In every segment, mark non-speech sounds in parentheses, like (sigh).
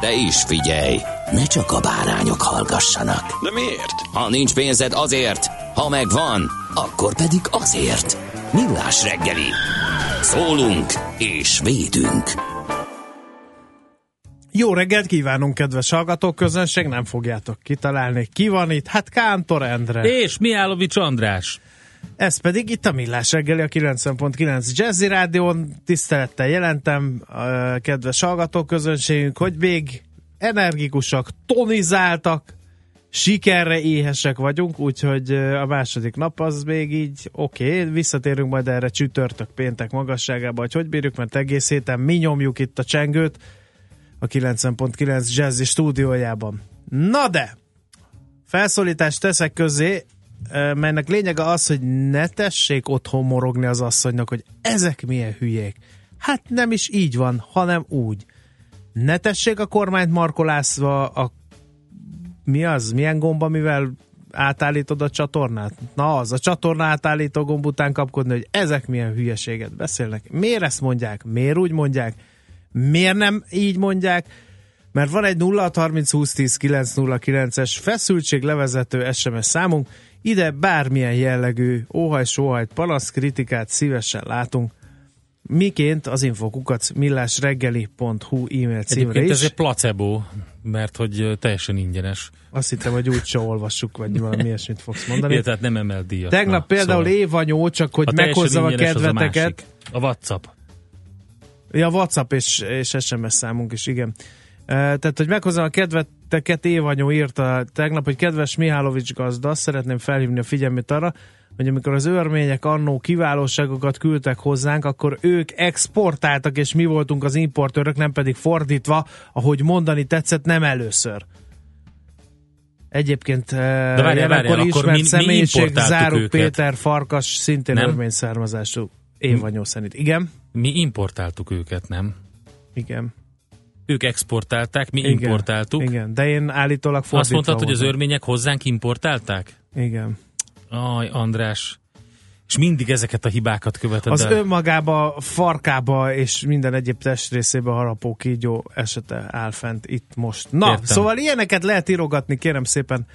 De is figyelj, ne csak a bárányok hallgassanak. De miért? Ha nincs pénzed azért, ha megvan, akkor pedig azért. Millás reggeli. Szólunk és védünk. Jó reggelt kívánunk, kedves hallgatók, közönség, nem fogjátok kitalálni, ki van itt, hát Kántor Endre. És Mihálovics András. Ez pedig itt a Millás reggeli, a 90.9 Jazzy Rádión. Tisztelettel jelentem, kedves hallgatók közönségünk, hogy még energikusak, tonizáltak, sikerre éhesek vagyunk, úgyhogy a második nap az még így oké, okay, visszatérünk majd erre csütörtök péntek magasságába, hogy hogy bírjuk, mert egész héten mi nyomjuk itt a csengőt a 90.9 Jazzy stúdiójában. Na de, felszólítást teszek közé, melynek lényege az, hogy ne tessék otthon morogni az asszonynak, hogy ezek milyen hülyék. Hát nem is így van, hanem úgy. Ne tessék a kormányt markolászva a mi az? Milyen gomba, mivel átállítod a csatornát? Na az, a csatorna átállító gomb után kapkodni, hogy ezek milyen hülyeséget beszélnek. Miért ezt mondják? Miért úgy mondják? Miért nem így mondják? Mert van egy 0630 2010 909-es feszültség levezető SMS számunk, ide bármilyen jellegű óhaj, sóhajt, panasz, kritikát szívesen látunk. Miként az infokukat millásreggeli.hu e-mail címre Egyébként is. ez egy placebo, mert hogy teljesen ingyenes. Azt hittem, hogy úgy se olvassuk, vagy valami (laughs) ilyesmit fogsz mondani. Igen, tehát nem emel díjat. Tegnap Na, például szóval. Évanyó, csak hogy A meghozzam a kedveteket. másik. A WhatsApp. Ja, WhatsApp és, és SMS számunk is, igen. Tehát, hogy meghozom a kedveteket, Évanyó írta tegnap, hogy kedves Mihálovics gazda, szeretném felhívni a figyelmét arra, hogy amikor az örmények annó kiválóságokat küldtek hozzánk, akkor ők exportáltak, és mi voltunk az importőrök, nem pedig fordítva, ahogy mondani tetszett, nem először. Egyébként várjál, várjál, várjál, akkor ismert mi- mi személyiség, importáltuk Záruk őket. Péter Farkas, szintén Nem? örmény származású Évanyó szerint. Igen? Mi importáltuk őket, nem? Igen. Ők exportálták, mi Igen. importáltuk. Igen, de én állítólag fordítva Azt mondtad, hogy az voltam. örmények hozzánk importálták? Igen. Aj, András. És mindig ezeket a hibákat követed Az el. önmagába, farkába és minden egyéb testrészébe harapó kígyó esete áll fent itt most. Na, Értem. szóval ilyeneket lehet írogatni, kérem szépen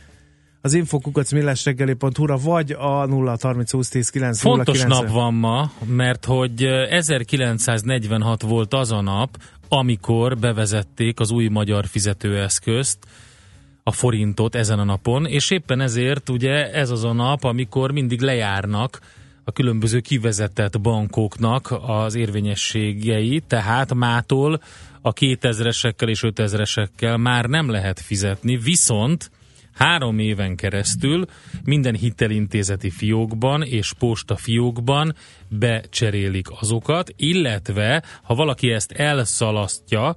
az infokukacmillásreggeli.hu-ra, vagy a 0 30 20 10 9 Fontos nap van ma, mert hogy ö, 1946 volt az a nap, amikor bevezették az új magyar fizetőeszközt, a forintot ezen a napon, és éppen ezért ugye ez az a nap, amikor mindig lejárnak a különböző kivezetett bankoknak az érvényességei, tehát mától a 2000-esekkel és 5000-esekkel már nem lehet fizetni, viszont három éven keresztül minden hitelintézeti fiókban és posta fiókban becserélik azokat, illetve ha valaki ezt elszalasztja,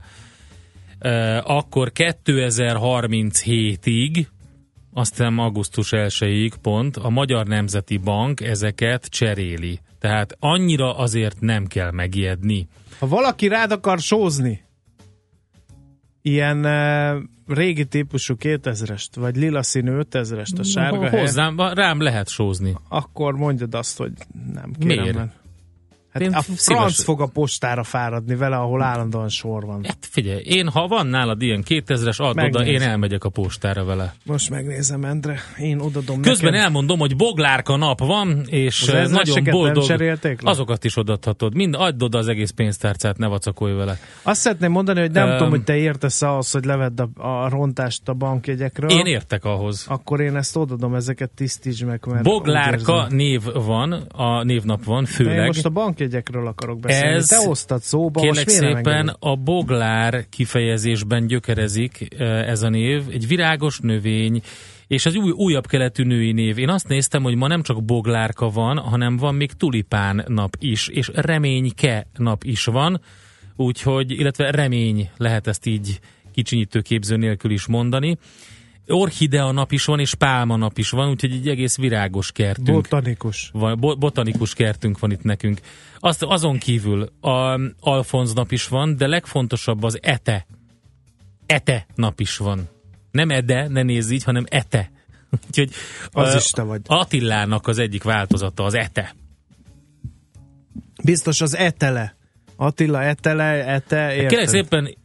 akkor 2037-ig azt hiszem augusztus 1-ig pont, a Magyar Nemzeti Bank ezeket cseréli. Tehát annyira azért nem kell megijedni. Ha valaki rád akar sózni, ilyen uh, régi típusú 2000-est, vagy lila színű 5000-est a sárga Hozzám, rám lehet sózni. akkor mondjad azt, hogy nem kérem. Miért? Hát Én a szíves- franc fog a postára fáradni vele, ahol állandóan sor van. Hát figyelj, én ha van nálad ilyen 2000-es, add oda, Megnézem. én elmegyek a postára vele. Most megnézem, Endre. Én odadom Közben neked. elmondom, hogy boglárka nap van, és ezreseket nagyon boldog. Azokat is odaadhatod. Mind add oda az egész pénztárcát, ne vacakolj vele. Azt szeretném mondani, hogy nem Öm. tudom, hogy te értesz ahhoz, hogy levedd a, a rontást a bankjegyekről. Én értek ahhoz. Akkor én ezt odadom, ezeket tisztítsd meg, mert Boglárka név van, a névnap van, De én főleg. most a bankjegyekről akarok beszélni. Ez- Te hoztad szóba, Kérlek most szépen a boglár kifejezésben gyökerezik eh, ez a név. Egy virágos növény, és az új, újabb keletű női név. Én azt néztem, hogy ma nem csak boglárka van, hanem van még tulipán nap is, és reményke nap is van, úgyhogy, illetve remény lehet ezt így kicsinyítő képző nélkül is mondani. Orchidea nap is van, és pálma nap is van, úgyhogy egy egész virágos kertünk Botanikus. van, bo- botanikus kertünk van itt nekünk. Azt, azon kívül a Alfonz nap is van, de legfontosabb az Ete. Ete nap is van. Nem Ede, ne nézz így, hanem Ete. (laughs) Úgyhogy Az ö, is te vagy. Attilának az egyik változata az Ete. Biztos az etele. Attila etele, ete, érted? Kérlek szépen,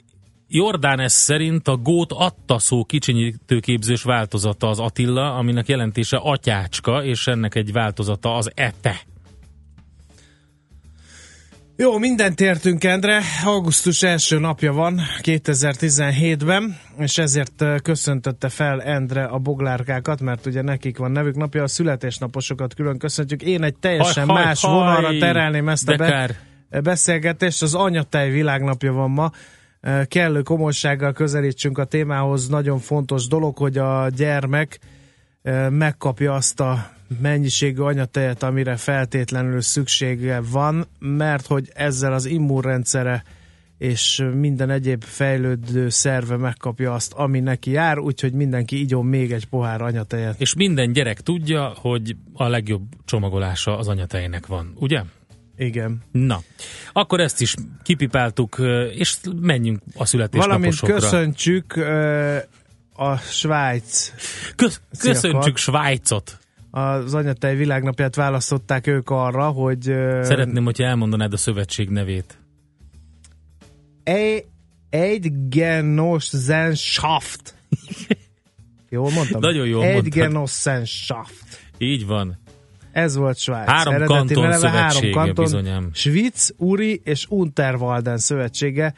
Jordánes szerint a gót adta szó kicsinyítőképzős változata az Attila, aminek jelentése atyácska, és ennek egy változata az Ete. Jó, mindent értünk, Endre. Augusztus első napja van 2017-ben, és ezért köszöntötte fel Endre a boglárkákat, mert ugye nekik van nevük napja, a születésnaposokat külön köszöntjük. Én egy teljesen Haj, haj, más haj, vonalra terelném ezt a be- kár. beszélgetést. Az anyatej világnapja van ma. Kellő komolysággal közelítsünk a témához. Nagyon fontos dolog, hogy a gyermek megkapja azt a mennyiségű anyatejet, amire feltétlenül szüksége van, mert hogy ezzel az immunrendszere és minden egyéb fejlődő szerve megkapja azt, ami neki jár, úgyhogy mindenki igyon még egy pohár anyatejet. És minden gyerek tudja, hogy a legjobb csomagolása az anyatejnek van, ugye? Igen. Na, akkor ezt is kipipáltuk, és menjünk a Valamint születésnaposokra. köszöntsük ö, a Svájc Kösz, köszöntsük. Svájcot. az anyatej világnapját választották ők arra, hogy Szeretném, hogyha elmondanád a szövetség nevét. Egy Eidgenossenschaft. (laughs) Jól mondtam? Nagyon jól mondtad. Eidgenossenschaft. Így van. Ez volt Svájc. Három Eredeti kanton neve három szövetsége kanton, bizonyám. Svic, Uri és Unterwalden szövetsége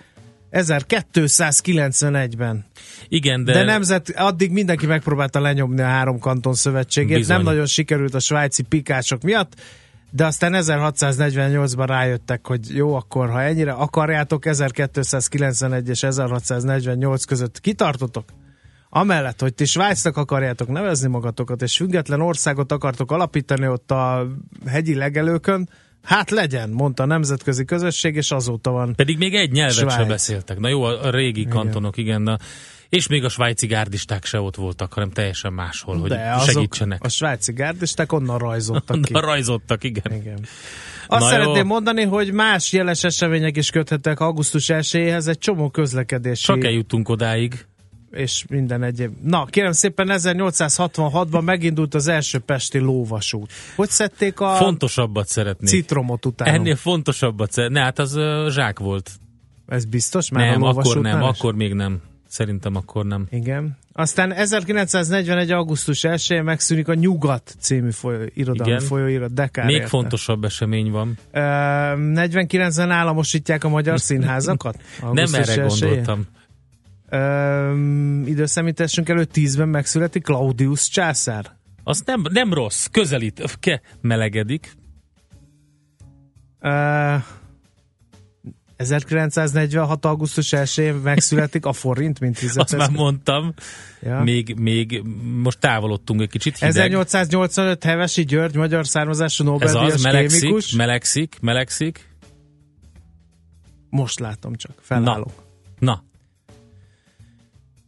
1291-ben. Igen, De, De nemzet, addig mindenki megpróbálta lenyomni a három kanton szövetségét. Bizony. Nem nagyon sikerült a svájci pikások miatt, de aztán 1648-ban rájöttek, hogy jó, akkor ha ennyire akarjátok, 1291 és 1648 között kitartotok, amellett, hogy ti Svájcnak akarjátok nevezni magatokat, és független országot akartok alapítani ott a hegyi legelőkön, hát legyen, mondta a nemzetközi közösség, és azóta van. pedig még egy nyelvet Svájc. se beszéltek. Na jó, a régi kantonok, igen, de és még a svájci gárdisták se ott voltak, hanem teljesen máshol, hogy De azok, segítsenek. a svájci gárdisták onnan rajzottak ki. (laughs) Na, rajzottak, igen. Igen. Azt Na szeretném jó. mondani, hogy más jeles események is köthetőek augusztus 1-éhez, egy csomó közlekedési Csak eljutunk odáig. És minden egyéb. Na, kérem szépen, 1866-ban megindult az első pesti lóvasút. Hogy szedték a Fontosabbat szeretnék. citromot utána? Ennél fontosabbat szeretnék. Ne, hát az ö, zsák volt. Ez biztos? Már nem, akkor nem, is? akkor még nem. Szerintem akkor nem. Igen. Aztán 1941. augusztus 1 megszűnik a Nyugat című folyó, irodalmi Igen. folyóirat. Dekár Még érte. fontosabb esemény van. Ö, 49-en államosítják a magyar (laughs) színházakat? Nem erre 1-én? gondoltam. Öm, időszámításunk előtt tízben megszületik Claudius császár. Az nem, nem rossz, közelít, ke, melegedik. Ö, 1946. augusztus 1-én megszületik a forint, mint Azt már mondtam. Ja. Még, még most távolodtunk egy kicsit. Hideg. 1885 Hevesi György, magyar származású Ez Nobel-díjas az, melegszik, kémikus. melegszik, melegszik. Most látom csak, felállok. Na,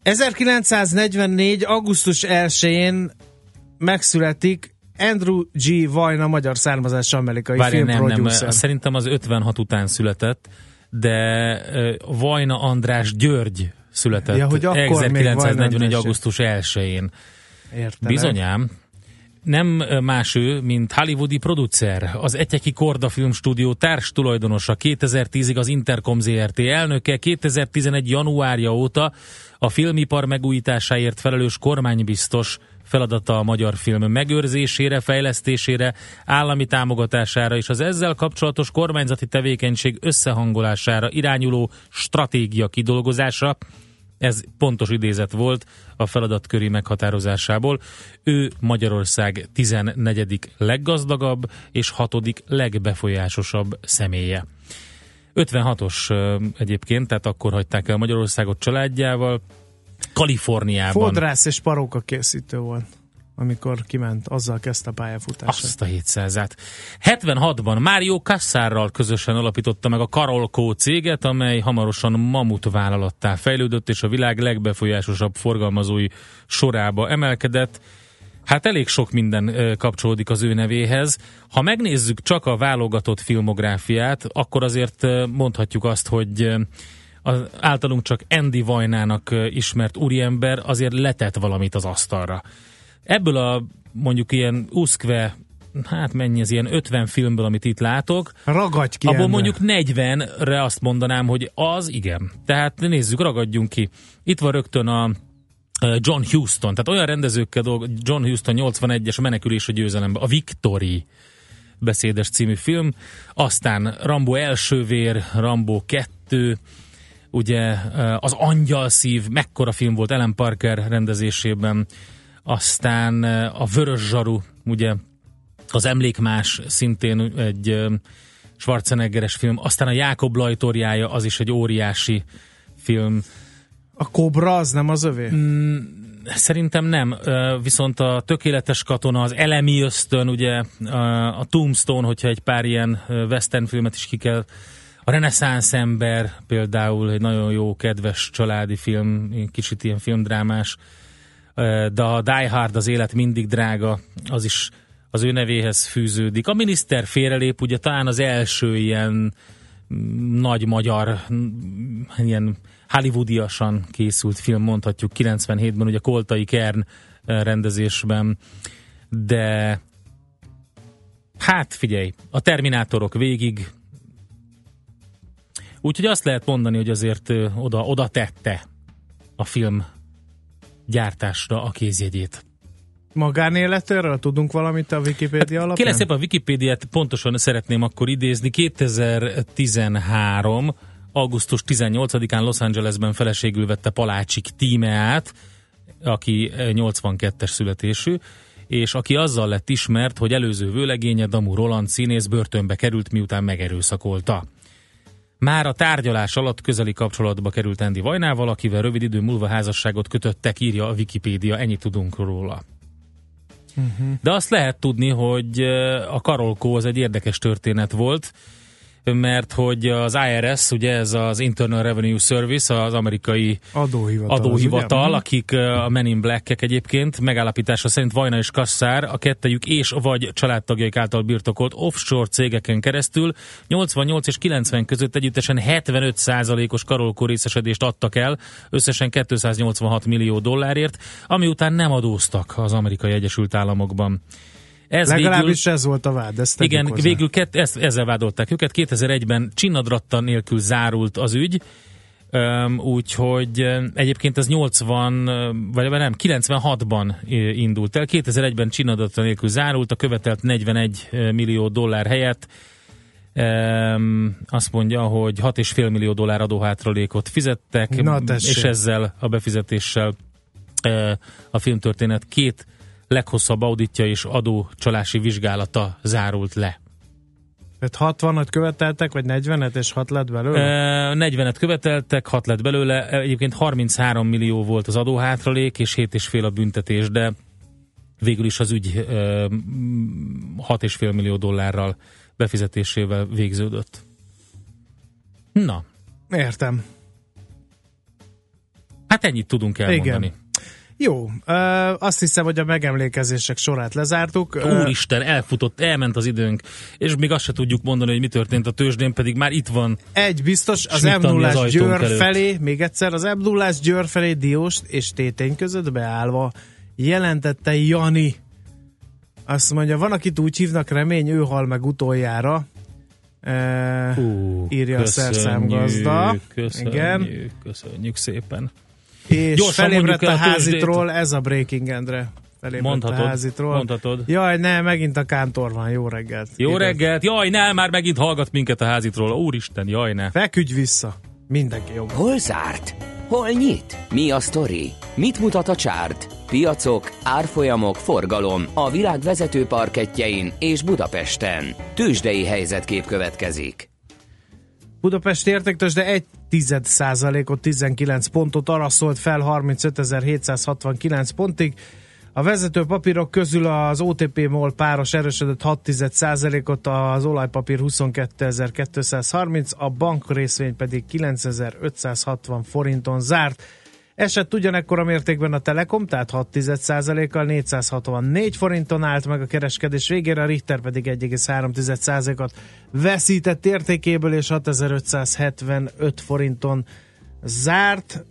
1944. augusztus 1-én megszületik Andrew G. Vajna, magyar származású amerikai várj, nem, nem, szerintem az 56 után született, de Vajna András György született Ja, hogy akkor még Vajna 1941. András. augusztus 1-én. Értelek. Bizonyám. Nem más ő, mint hollywoodi producer, az Etyeki Korda Filmstúdió társ tulajdonosa, 2010-ig az Intercom ZRT elnöke, 2011. januárja óta a filmipar megújításáért felelős kormánybiztos feladata a magyar film megőrzésére, fejlesztésére, állami támogatására és az ezzel kapcsolatos kormányzati tevékenység összehangolására irányuló stratégia kidolgozása, ez pontos idézet volt a feladatköri meghatározásából. Ő Magyarország 14. leggazdagabb és 6. legbefolyásosabb személye. 56-os egyébként, tehát akkor hagyták el Magyarországot családjával, Kaliforniában. Fodrász és paróka készítő volt amikor kiment, azzal kezdte a pályafutását. Azt a 700-át. 76-ban Mário Kassárral közösen alapította meg a Karolkó céget, amely hamarosan mamut vállalattá fejlődött, és a világ legbefolyásosabb forgalmazói sorába emelkedett. Hát elég sok minden kapcsolódik az ő nevéhez. Ha megnézzük csak a válogatott filmográfiát, akkor azért mondhatjuk azt, hogy az általunk csak Andy Vajnának ismert úriember azért letett valamit az asztalra. Ebből a mondjuk ilyen uszkve hát mennyi az ilyen 50 filmből, amit itt látok. Ragadj ki Abból ember. mondjuk 40-re azt mondanám, hogy az igen. Tehát nézzük, ragadjunk ki. Itt van rögtön a John Huston, tehát olyan rendezőkkel dolg, John Huston 81-es a Menekülés a győzelembe, a Victory beszédes című film, aztán Rambo első vér, Rambo 2, ugye az Angyal szív, mekkora film volt Ellen Parker rendezésében, aztán a Vörös Zsaru, ugye az Emlékmás szintén egy Schwarzeneggeres film, aztán a Jákob Lajtorjája, az is egy óriási film. A Kobra az nem az övé? Mm, szerintem nem, viszont a Tökéletes Katona, az Elemi Ösztön, ugye a Tombstone, hogyha egy pár ilyen western filmet is ki kell a reneszánsz ember például egy nagyon jó, kedves családi film, kicsit ilyen filmdrámás, de a Die Hard, az élet mindig drága, az is az ő nevéhez fűződik. A miniszter félrelép, ugye talán az első ilyen nagy magyar, ilyen hollywoodiasan készült film, mondhatjuk 97-ben, ugye Koltai Kern rendezésben, de hát figyelj, a Terminátorok végig Úgyhogy azt lehet mondani, hogy azért oda, oda tette a film gyártásra a kézjegyét. Magánéletről tudunk valamit a Wikipédia alapján? Kérlek szépen a Wikipédiát pontosan szeretném akkor idézni. 2013. augusztus 18-án Los Angelesben feleségül vette Palácsik tímeát, aki 82-es születésű, és aki azzal lett ismert, hogy előző vőlegénye Damu Roland színész börtönbe került, miután megerőszakolta. Már a tárgyalás alatt közeli kapcsolatba került Andy Vajnával, akivel rövid idő múlva házasságot kötöttek, írja a Wikipédia, ennyit tudunk róla. Uh-huh. De azt lehet tudni, hogy a Karolkó az egy érdekes történet volt, mert hogy az IRS, ugye ez az Internal Revenue Service, az amerikai adóhivatal, adóhivatal az, akik a Men in Black-ek egyébként megállapítása szerint Vajna és Kasszár a kettejük és vagy családtagjaik által birtokolt offshore cégeken keresztül 88 és 90 között együttesen 75%-os karolkó részesedést adtak el, összesen 286 millió dollárért, ami után nem adóztak az amerikai Egyesült Államokban. Ez Legalábbis végül, ez volt a vád. Ezt igen, hozzá. végül kett, ezt, ezzel vádolták őket. 2001-ben csinnadratta nélkül zárult az ügy, úgyhogy egyébként ez 80, vagy nem, 96-ban indult el. 2001-ben csinnadratta nélkül zárult, a követelt 41 millió dollár helyett azt mondja, hogy 6,5 millió dollár adóhátralékot fizettek, Na, és ezzel a befizetéssel a filmtörténet két leghoszabb auditja és adócsalási vizsgálata zárult le. Tehát 60-at követeltek, vagy 40-et, és 6 lett belőle? E, 40-et követeltek, 6 lett belőle. Egyébként 33 millió volt az adóhátralék, és 7,5 a büntetés, de végül is az ügy e, 6,5 millió dollárral befizetésével végződött. Na. Értem. Hát ennyit tudunk elmondani. Igen. Jó, azt hiszem, hogy a megemlékezések sorát lezártuk. Úristen, elfutott, elment az időnk, és még azt se tudjuk mondani, hogy mi történt a tőzsdén, pedig már itt van. Egy biztos, az m 0 Győr előtt. felé, még egyszer, az m 0 Győr felé Dióst és Tétény között beállva jelentette Jani Azt mondja, van, akit úgy hívnak remény, ő hal meg utoljára. E, Hú, írja a szerszámgazda. Köszönjük, Igen. köszönjük szépen. És Gyorsan felébredt a a házitról, ez a Breaking Endre. Mondhatod, a házitról. mondhatod. Jaj, ne, megint a kántor van, jó reggelt. Jó Igaz. reggelt! Jaj, ne, már megint hallgat minket a házitról. Úristen, jaj, ne. Feküdj vissza. Mindenki jobb. Hol zárt? Hol nyit? Mi a sztori? Mit mutat a csárt? Piacok, árfolyamok, forgalom a világ vezető parketjein és Budapesten. Tősdei helyzetkép következik. Budapest értéktös, de 1 tized százalékot, 19 pontot araszolt fel 35.769 pontig. A vezető papírok közül az OTP MOL páros erősödött 6 tized százalékot, az olajpapír 22.230, a bank részvény pedig 9.560 forinton zárt. Esett ugyanekkor a mértékben a Telekom, tehát 6 kal 464 forinton állt meg a kereskedés végére, a Richter pedig 1,3%-ot veszített értékéből, és 6575 forinton zárt.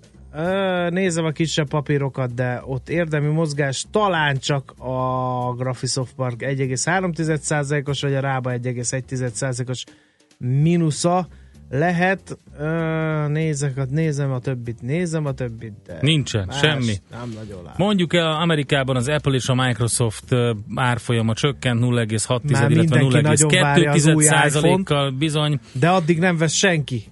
Nézem a kisebb papírokat, de ott érdemi mozgás talán csak a Graphisoft Park 1,3%-os, vagy a Rába 1,1%-os mínusza lehet. Ö, Nézek, nézem a többit, nézem a többit, de Nincsen, más semmi. Nem nagyon lát. Mondjuk el, Amerikában az Apple és a Microsoft árfolyama csökkent 0,6, Már illetve mindenki nagyon várja az új 0,2 kal bizony. De addig nem vesz senki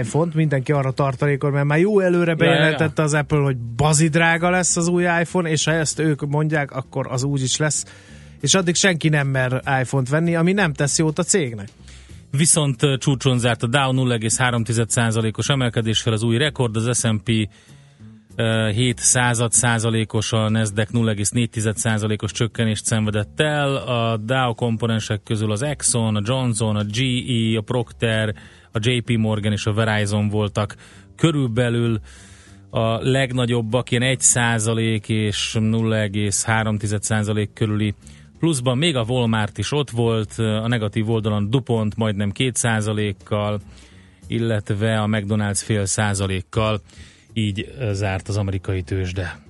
iPhone-t, mindenki arra tartalékol, mert már jó előre bejelentette az Apple, hogy bazi drága lesz az új iPhone, és ha ezt ők mondják, akkor az úgy is lesz. És addig senki nem mer iPhone-t venni, ami nem tesz jót a cégnek. Viszont csúcson zárt a Dow 0,3%-os emelkedéssel az új rekord, az S&P ö, 7 század százalékos, a Nasdaq 0,4%-os csökkenést szenvedett el. A Dow komponensek közül az Exxon, a Johnson, a GE, a Procter, a JP Morgan és a Verizon voltak körülbelül a legnagyobbak, ilyen 1 százalék és 0,3 százalék körüli pluszban még a Walmart is ott volt, a negatív oldalon DuPont majdnem 2 százalékkal, illetve a McDonald's fél százalékkal, így zárt az amerikai tőzsde.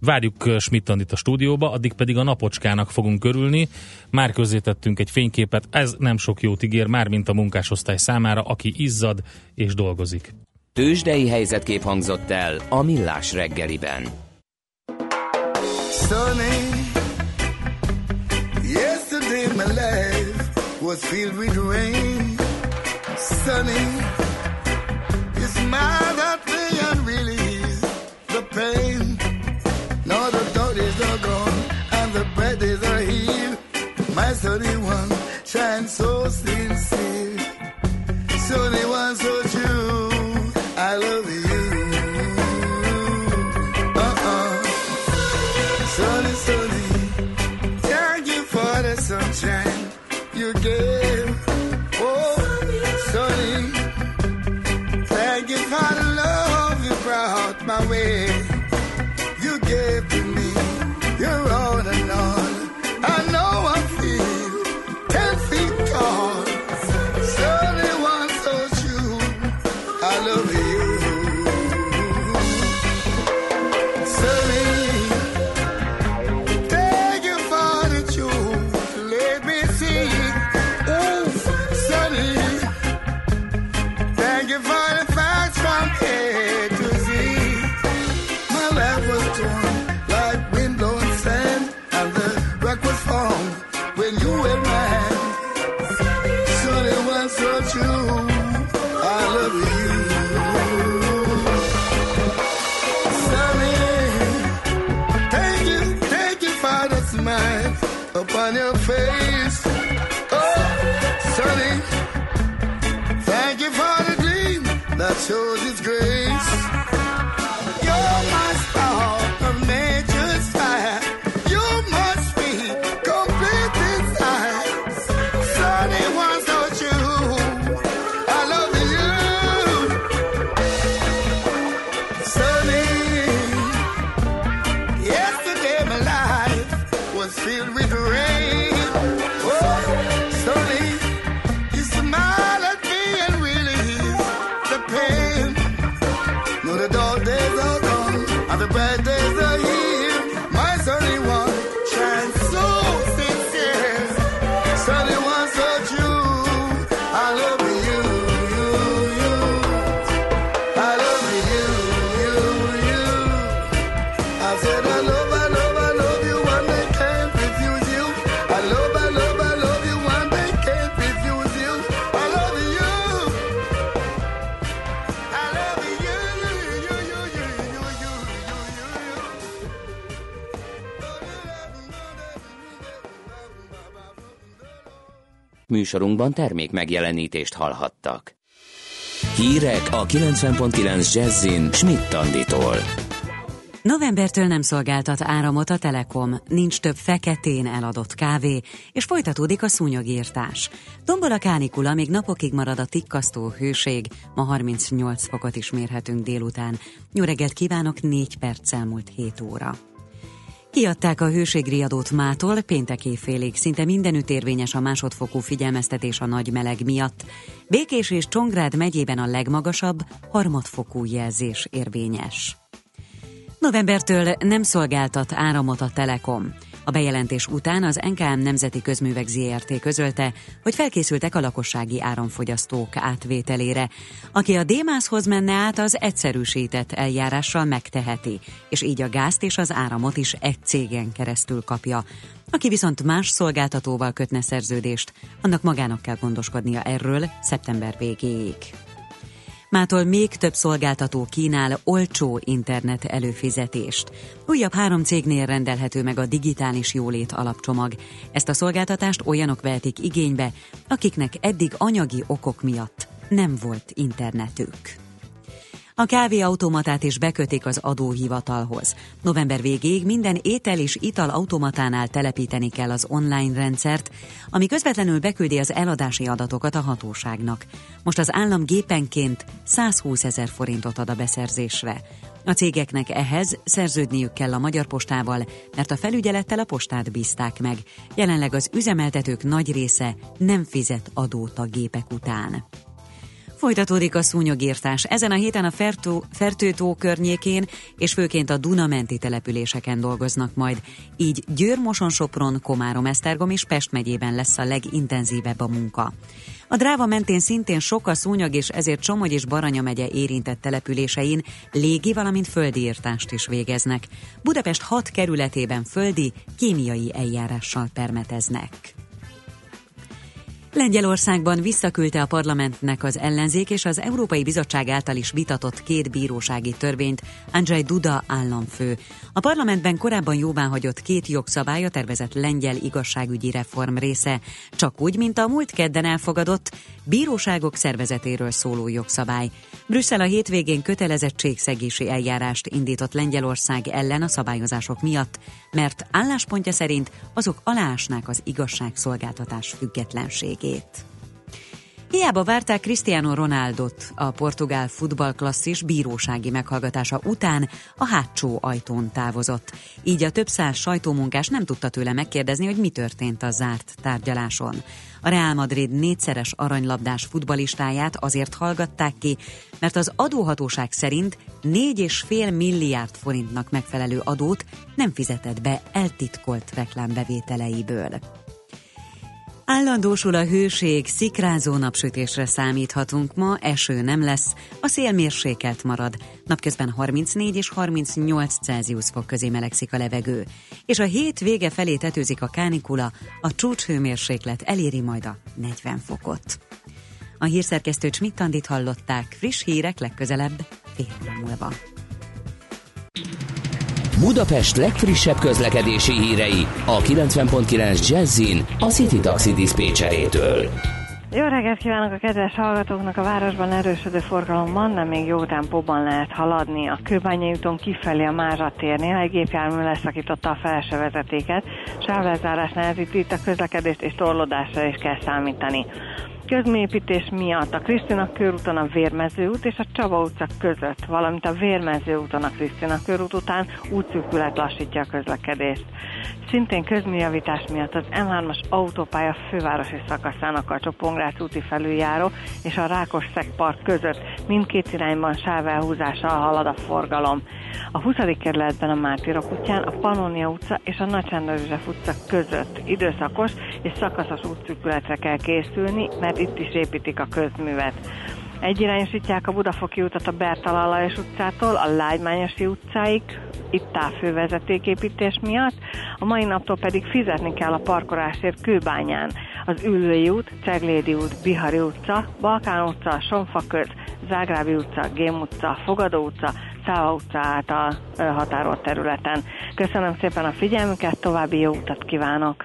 Várjuk ö, Schmidt-Andit a stúdióba, addig pedig a napocskának fogunk körülni. Már közzétettünk egy fényképet, ez nem sok jót ígér, már mint a munkásosztály számára, aki izzad és dolgozik. Tősdei helyzetkép hangzott el a Millás reggeliben. Sunny. Was filled with rain. Sunny. You smiled at and released the pain. Now the is all gone and the days are here. My sunny one shines so sincere. Sunny one so Műsorunkban termék megjelenítést hallhattak. Hírek a 90.9 Jazzin Schmidt Anditól. Novembertől nem szolgáltat áramot a Telekom, nincs több feketén eladott kávé, és folytatódik a szúnyogírtás. Tombol a kánikula, még napokig marad a tikkasztó hőség, ma 38 fokot is mérhetünk délután. Jó kívánok, 4 perccel múlt 7 óra. Kiadták a hőségriadót mától, péntek éjfélig. Szinte mindenütt érvényes a másodfokú figyelmeztetés a nagy meleg miatt. Békés és Csongrád megyében a legmagasabb, harmadfokú jelzés érvényes. Novembertől nem szolgáltat áramot a Telekom. A bejelentés után az NKM Nemzeti Közművek ZRT közölte, hogy felkészültek a lakossági áramfogyasztók átvételére. Aki a Démászhoz menne át, az egyszerűsített eljárással megteheti, és így a gázt és az áramot is egy cégen keresztül kapja. Aki viszont más szolgáltatóval kötne szerződést, annak magának kell gondoskodnia erről szeptember végéig. Mától még több szolgáltató kínál olcsó internet előfizetést. Újabb három cégnél rendelhető meg a digitális jólét alapcsomag. Ezt a szolgáltatást olyanok vehetik igénybe, akiknek eddig anyagi okok miatt nem volt internetük. A kávéautomatát is bekötik az adóhivatalhoz. November végéig minden étel és ital automatánál telepíteni kell az online rendszert, ami közvetlenül beküldi az eladási adatokat a hatóságnak. Most az állam gépenként 120 ezer forintot ad a beszerzésre. A cégeknek ehhez szerződniük kell a Magyar Postával, mert a felügyelettel a postát bízták meg. Jelenleg az üzemeltetők nagy része nem fizet adót a gépek után. Folytatódik a szúnyogírtás. Ezen a héten a Fertő, Fertőtó környékén és főként a Dunamenti településeken dolgoznak majd. Így Győr, Moson, Sopron, Komárom, Esztergom és Pest megyében lesz a legintenzívebb a munka. A dráva mentén szintén sok a szúnyog, és ezért Csomogy és Baranya megye érintett településein légi, valamint földi írtást is végeznek. Budapest hat kerületében földi, kémiai eljárással permeteznek. Lengyelországban visszaküldte a parlamentnek az ellenzék és az Európai Bizottság által is vitatott két bírósági törvényt Andrzej Duda államfő. A parlamentben korábban jóváhagyott két jogszabály a tervezett lengyel igazságügyi reform része, csak úgy, mint a múlt kedden elfogadott bíróságok szervezetéről szóló jogszabály. Brüsszel a hétvégén kötelezettségszegési eljárást indított Lengyelország ellen a szabályozások miatt, mert álláspontja szerint azok alásnák az igazságszolgáltatás függetlenségét. Hiába várták Cristiano Ronaldot a portugál futballklasszis bírósági meghallgatása után a hátsó ajtón távozott. Így a több száz sajtómunkás nem tudta tőle megkérdezni, hogy mi történt a zárt tárgyaláson. A Real Madrid négyszeres aranylabdás futbalistáját azért hallgatták ki, mert az adóhatóság szerint 4,5 milliárd forintnak megfelelő adót nem fizetett be eltitkolt reklámbevételeiből. Állandósul a hőség, szikrázó napsütésre számíthatunk ma, eső nem lesz, a szél mérsékelt marad, napközben 34 és 38 Celsius fok közé melegszik a levegő, és a hét vége felé tetőzik a kánikula, a csúcshőmérséklet eléri majd a 40 fokot. A hírszerkesztő Csmittandit hallották, friss hírek legközelebb fél múlva. Budapest legfrissebb közlekedési hírei a 90.9 Jazzin a City Taxi Dispécsejétől. Jó reggelt kívánok a kedves hallgatóknak! A városban erősödő forgalomban, de még jó tempóban lehet haladni. A Kőbányai úton kifelé a Mázsa térnél egy gépjármű leszakította a felső vezetéket. Sávlezárás nehezíti itt a közlekedést és torlódásra is kell számítani közmépítés miatt a Krisztina körúton a Vérmező út és a Csaba utca között, valamint a Vérmező úton a Krisztina körút után útszűkület lassítja a közlekedést. Szintén közműjavítás miatt az M3-as autópálya fővárosi szakaszának a Csopongrác úti felüljáró és a Rákos Park között mindkét irányban sávelhúzással halad a forgalom. A 20. kerületben a Mártirok utcán a Pannonia utca és a Nagy József utca között időszakos és szakaszos útszűkületre kell készülni, mert itt is építik a közművet. Egyirányosítják a Budafoki utat a Bertalan utcától a Lágymányosi utcáig, itt távfővezetéképítés miatt, a mai naptól pedig fizetni kell a parkolásért Kőbányán. Az Ülői út, Ceglédi út, Bihari utca, Balkán utca, Sonfaköz, Zágrábi utca, Gém utca, Fogadó utca, Száva utca által határolt területen. Köszönöm szépen a figyelmüket, további jó utat kívánok!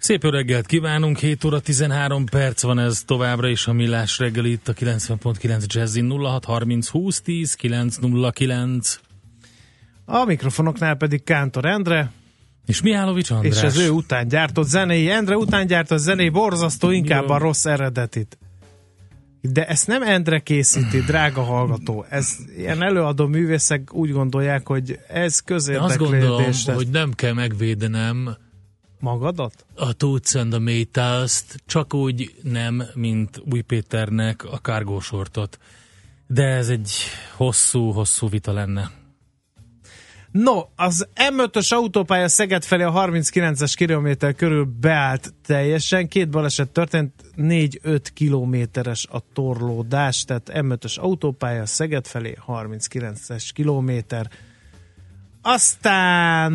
Szép reggelt kívánunk, 7 óra 13 perc van ez továbbra is a Millás reggel itt a 90.9 Jazzin 0630 20 10 909 A mikrofonoknál pedig Kántor Endre, és Mihálovics András. és az ő után gyártott zenéi. Endre után gyártott zenéi borzasztó, inkább Jó. a rossz eredetit. De ezt nem Endre készíti, drága hallgató. Ez ilyen előadó művészek úgy gondolják, hogy ez Én azt gondolom, közérdeklődés. lesz. hogy nem kell megvédenem Magadat? a Toots and the Maytals-t, Csak úgy nem, mint Új Péternek a kárgósortot. De ez egy hosszú-hosszú vita lenne. No, az M5-ös autópálya Szeged felé a 39-es kilométer körül beállt teljesen. Két baleset történt, 4-5 kilométeres a torlódás, tehát M5-ös autópálya Szeged felé 39-es kilométer. Aztán...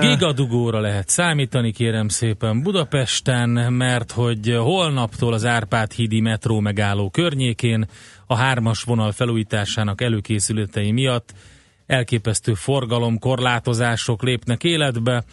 Gigadugóra lehet számítani, kérem szépen Budapesten, mert hogy holnaptól az Árpád hídi metró megálló környékén a hármas vonal felújításának előkészületei miatt elképesztő forgalom, korlátozások lépnek életbe.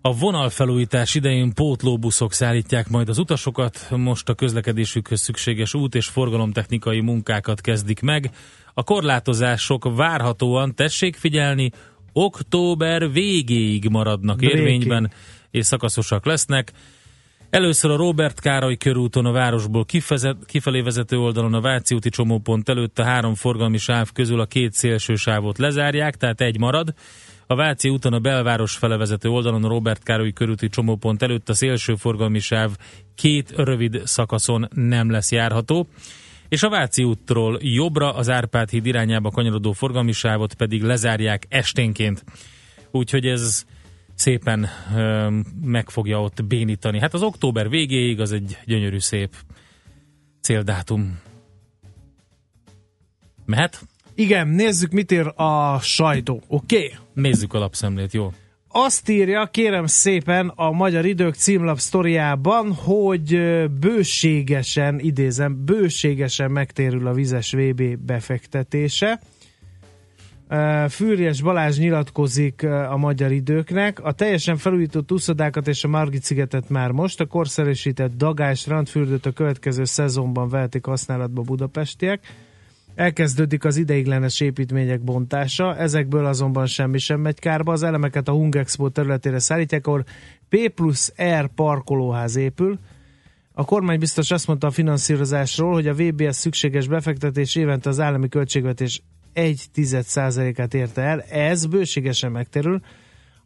A vonalfelújítás idején pótlóbuszok szállítják majd az utasokat, most a közlekedésükhöz szükséges út és forgalomtechnikai munkákat kezdik meg. A korlátozások várhatóan, tessék figyelni, október végéig maradnak Végéig. érvényben, és szakaszosak lesznek. Először a Robert Károly körúton a városból kifezet, kifelé vezető oldalon a Váci úti csomópont előtt a három forgalmi sáv közül a két szélső sávot lezárják, tehát egy marad. A Váci úton a belváros fele vezető oldalon a Robert Károly körúti csomópont előtt a szélső forgalmi sáv két rövid szakaszon nem lesz járható. És a Váci útról jobbra az Árpád híd irányába kanyarodó forgalmi sávot pedig lezárják esténként. Úgyhogy ez szépen ö, meg fogja ott bénítani. Hát az október végéig az egy gyönyörű szép céldátum. Mehet? Igen, nézzük, mit ír a sajtó. Oké? Okay? Nézzük a lapszemlét, jó? Azt írja, kérem szépen a Magyar Idők címlap sztoriában, hogy bőségesen, idézem, bőségesen megtérül a vizes VB befektetése. Fűrjes Balázs nyilatkozik a magyar időknek. A teljesen felújított úszodákat és a Margit szigetet már most, a korszerűsített dagás randfürdőt a következő szezonban vehetik használatba budapestiek. Elkezdődik az ideiglenes építmények bontása, ezekből azonban semmi sem megy kárba. Az elemeket a Hungexpo területére szállítják, ahol P plusz R parkolóház épül. A kormány biztos azt mondta a finanszírozásról, hogy a VBS szükséges befektetés évente az állami költségvetés 1,1%-át érte el. Ez bőségesen megterül.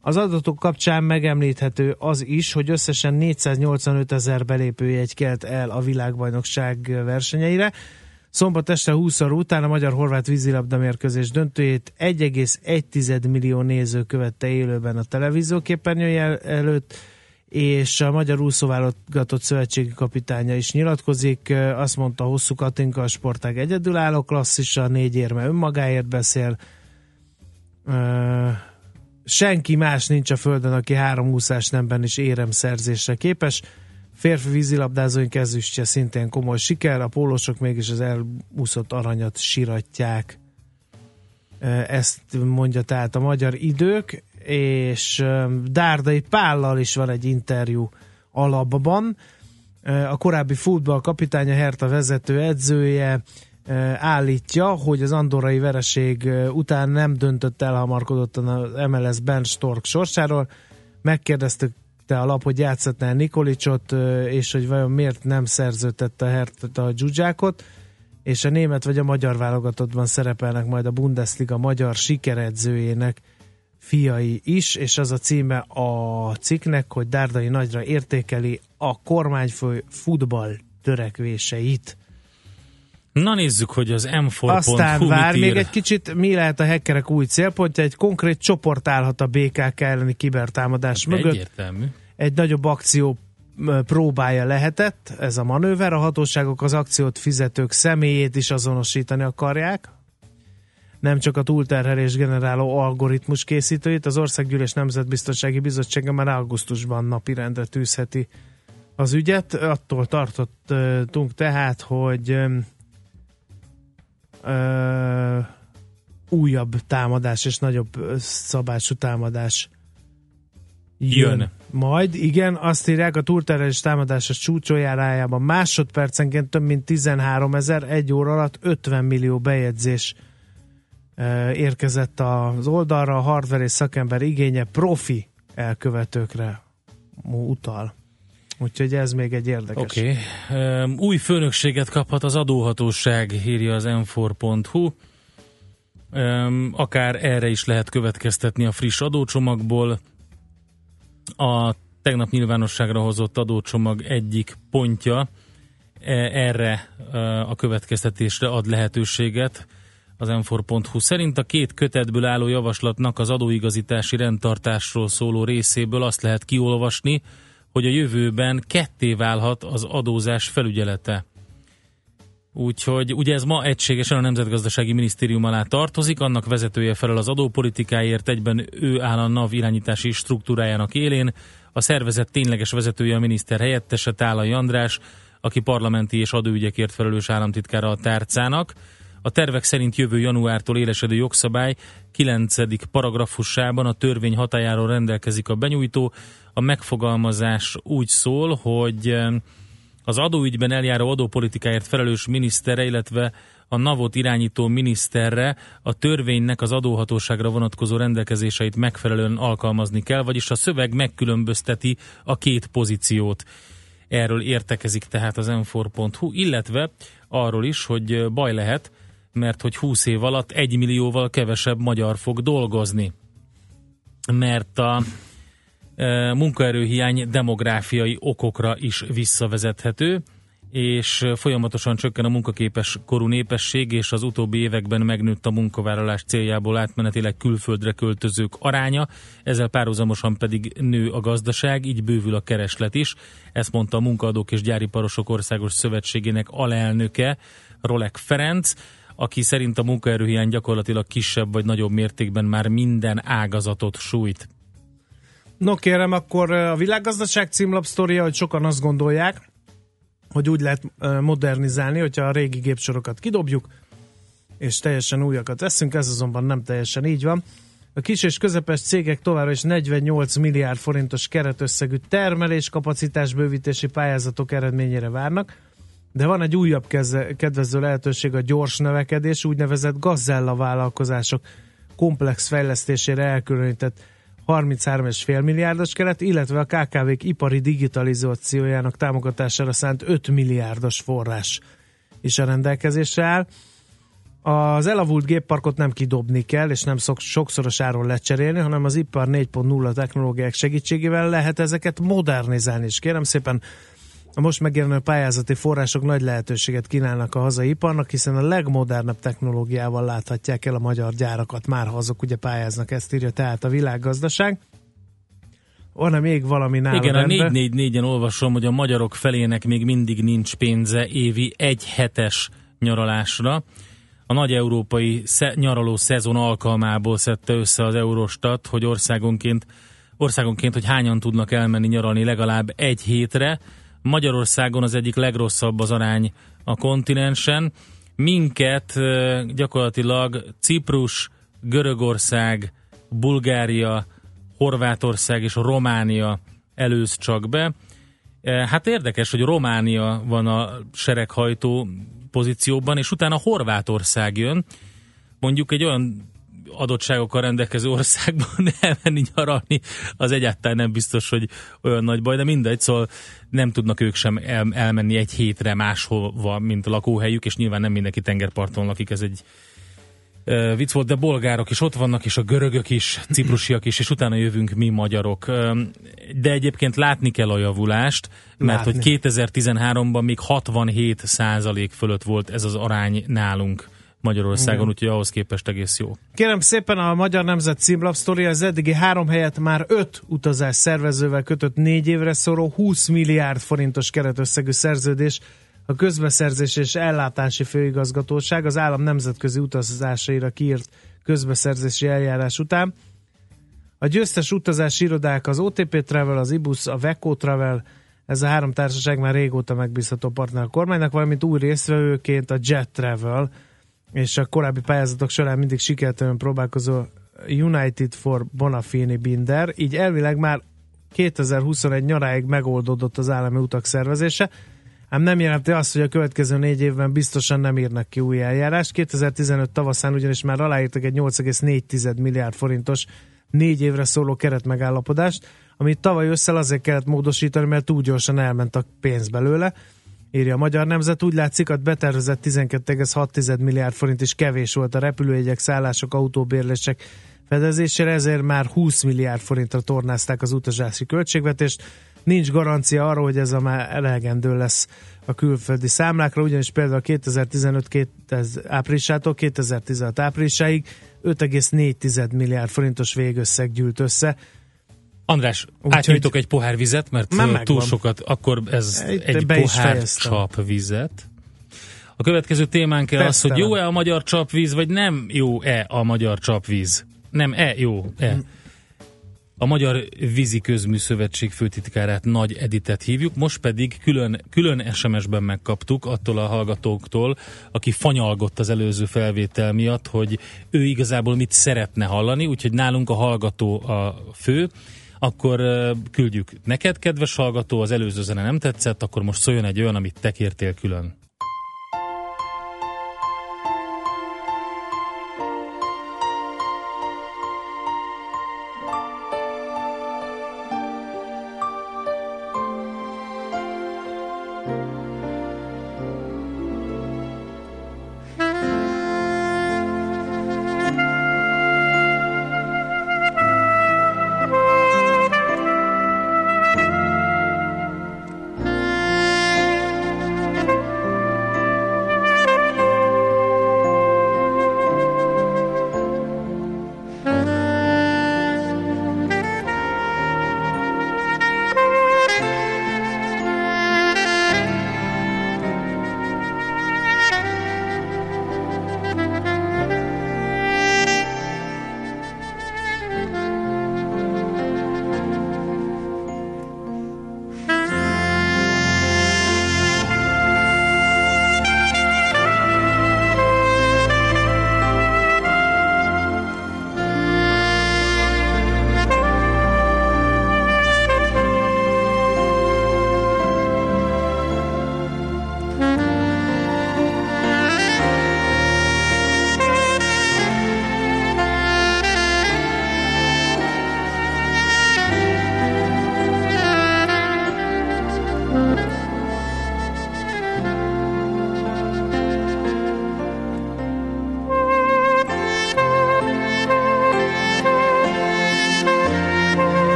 Az adatok kapcsán megemlíthető az is, hogy összesen 485 ezer belépőjegy kelt el a világbajnokság versenyeire. Szombat este 20 óra után a magyar-horvát vízilabda mérkőzés döntőjét 1,1 millió néző követte élőben a televízióképernyője előtt, és a Magyar Úszóválogatott Szövetségi Kapitánya is nyilatkozik. Azt mondta Hosszú Katinka, a sportág egyedülálló klasszisa, négy érme önmagáért beszél. Senki más nincs a földön, aki három úszás nemben is éremszerzésre képes. Férfi vízilabdázóink ezüstje szintén komoly siker, a pólósok mégis az elúszott aranyat siratják. Ezt mondja tehát a magyar idők, és Dárdai Pállal is van egy interjú alapban. A korábbi futball kapitánya, Herta vezető edzője állítja, hogy az andorrai vereség után nem döntött elhamarkodottan az MLS Ben Stork sorsáról. Megkérdeztük te a lap, hogy játszhatná Nikolicsot, és hogy vajon miért nem szerződtette a Hertha a Zsuzsákot, és a német vagy a magyar válogatottban szerepelnek majd a Bundesliga magyar sikeredzőjének fiai is, és az a címe a cikknek, hogy Dárdai nagyra értékeli a kormányfő futball törekvéseit. Na nézzük, hogy az m Aztán vár ír. még egy kicsit, mi lehet a hackerek új célpontja, egy konkrét csoport állhat a BKK elleni kibertámadás mögött. Egyértelmű. Egy nagyobb akció próbája lehetett ez a manőver. A hatóságok az akciót fizetők személyét is azonosítani akarják. Nem csak a túlterhelés generáló algoritmus készítőit, az Országgyűlés Nemzetbiztonsági Bizottsága már augusztusban napirendre tűzheti az ügyet. Attól tartottunk tehát, hogy ö, újabb támadás és nagyobb szabású támadás jön. Jön. Majd, igen, azt írják, a túlterelés támadása csúcsójárájában másodpercenként több mint 13 ezer, egy óra alatt 50 millió bejegyzés érkezett az oldalra, a hardware és szakember igénye profi elkövetőkre utal. Úgyhogy ez még egy érdekes. Oké. Okay. Új főnökséget kaphat az adóhatóság, írja az m4.hu. Um, akár erre is lehet következtetni a friss adócsomagból. A tegnap nyilvánosságra hozott adócsomag egyik pontja e, erre e, a következtetésre ad lehetőséget. Az m4.hu szerint a két kötetből álló javaslatnak az adóigazítási rendtartásról szóló részéből azt lehet kiolvasni, hogy a jövőben ketté válhat az adózás felügyelete. Úgyhogy ugye ez ma egységesen a Nemzetgazdasági Minisztérium alá tartozik, annak vezetője felel az adópolitikáért, egyben ő áll a NAV irányítási struktúrájának élén. A szervezet tényleges vezetője a miniszter helyettese Tálai András, aki parlamenti és adóügyekért felelős államtitkára a tárcának. A tervek szerint jövő januártól élesedő jogszabály 9. paragrafusában a törvény hatájáról rendelkezik a benyújtó. A megfogalmazás úgy szól, hogy az adóügyben eljáró adópolitikáért felelős miniszterre, illetve a NAVot irányító miniszterre a törvénynek az adóhatóságra vonatkozó rendelkezéseit megfelelően alkalmazni kell, vagyis a szöveg megkülönbözteti a két pozíciót. Erről értekezik tehát az m4.hu, illetve arról is, hogy baj lehet, mert hogy 20 év alatt egy millióval kevesebb magyar fog dolgozni. Mert a e, munkaerőhiány demográfiai okokra is visszavezethető, és folyamatosan csökken a munkaképes korú népesség, és az utóbbi években megnőtt a munkavállalás céljából átmenetileg külföldre költözők aránya, ezzel párhuzamosan pedig nő a gazdaság, így bővül a kereslet is. Ezt mondta a Munkaadók és Gyáriparosok Országos Szövetségének alelnöke, Rolek Ferenc, aki szerint a munkaerőhiány gyakorlatilag kisebb vagy nagyobb mértékben már minden ágazatot sújt. No kérem, akkor a világgazdaság címlapsztoria, hogy sokan azt gondolják, hogy úgy lehet ö, modernizálni, hogyha a régi gépsorokat kidobjuk, és teljesen újakat veszünk, ez azonban nem teljesen így van. A kis és közepes cégek továbbra is 48 milliárd forintos keretösszegű termelés kapacitás bővítési pályázatok eredményére várnak, de van egy újabb keze, kedvező lehetőség a gyors növekedés, úgynevezett gazella vállalkozások komplex fejlesztésére elkülönített 33,5 milliárdos keret, illetve a KKV-k ipari digitalizációjának támogatására szánt 5 milliárdos forrás is a rendelkezésre áll. Az elavult gépparkot nem kidobni kell, és nem szok, sokszoros áron lecserélni, hanem az ipar 4.0 technológiák segítségével lehet ezeket modernizálni. És kérem szépen, a most megjelenő pályázati források nagy lehetőséget kínálnak a hazai iparnak, hiszen a legmodernebb technológiával láthatják el a magyar gyárakat, már ha azok ugye pályáznak, ezt írja tehát a világgazdaság. Van-e még valami nála Igen, a rendben? 444-en olvasom, hogy a magyarok felének még mindig nincs pénze évi egy hetes nyaralásra. A nagy európai sze- nyaraló szezon alkalmából szedte össze az Eurostat, hogy országonként, országonként, hogy hányan tudnak elmenni nyaralni legalább egy hétre. Magyarországon az egyik legrosszabb az arány a kontinensen. Minket gyakorlatilag Ciprus, Görögország, Bulgária, Horvátország és Románia előz csak be. Hát érdekes, hogy Románia van a sereghajtó pozícióban, és utána Horvátország jön. Mondjuk egy olyan adottságokkal rendelkező országban (laughs) elmenni nyaralni, az egyáltalán nem biztos, hogy olyan nagy baj, de mindegy, szóval nem tudnak ők sem el, elmenni egy hétre máshova, mint a lakóhelyük, és nyilván nem mindenki tengerparton lakik, ez egy vicc volt, de bolgárok is ott vannak, és a görögök is, ciprusiak is, és utána jövünk mi magyarok. De egyébként látni kell a javulást, mert Látni. hogy 2013-ban még 67 százalék fölött volt ez az arány nálunk Magyarországon, Igen. úgyhogy ahhoz képest egész jó. Kérem szépen a Magyar Nemzet címlapsztoria az eddigi három helyet már öt utazás szervezővel kötött négy évre szóró 20 milliárd forintos keretösszegű szerződés a közbeszerzés és ellátási főigazgatóság az állam nemzetközi utazásaira kiírt közbeszerzési eljárás után. A győztes utazási irodák az OTP Travel, az IBUS, a Veco Travel, ez a három társaság már régóta megbízható partner a kormánynak, valamint új résztvevőként a Jet Travel, és a korábbi pályázatok során mindig sikertelen próbálkozó United for Bonafini Binder, így elvileg már 2021 nyaráig megoldódott az állami utak szervezése, ám nem jelenti azt, hogy a következő négy évben biztosan nem írnak ki új eljárást. 2015 tavaszán ugyanis már aláírtak egy 8,4 milliárd forintos négy évre szóló keretmegállapodást, amit tavaly ősszel azért kellett módosítani, mert túl gyorsan elment a pénz belőle, írja a Magyar Nemzet. Úgy látszik, a betervezett 12,6 milliárd forint is kevés volt a repülőjegyek, szállások, autóbérlések fedezésére, ezért már 20 milliárd forintra tornázták az utazási költségvetést. Nincs garancia arra, hogy ez a már elegendő lesz a külföldi számlákra, ugyanis például 2015 2000 áprilisától 2016 áprilisáig 5,4 milliárd forintos végösszeg gyűlt össze. András, Úgyhogy- átnyújtok egy pohár vizet, mert túl sokat, akkor ez Itt egy pohár fejeztem. csap vizet. A következő témánk az, hogy jó-e a magyar csapvíz, vagy nem jó-e a magyar csapvíz. Nem, e jó-e. A Magyar Vízi Közmű Szövetség főtitkárát Nagy Editet hívjuk, most pedig külön, külön SMS-ben megkaptuk attól a hallgatóktól, aki fanyalgott az előző felvétel miatt, hogy ő igazából mit szeretne hallani, úgyhogy nálunk a hallgató a fő, akkor küldjük neked, kedves hallgató, az előző zene nem tetszett, akkor most szóljon egy olyan, amit te kértél külön.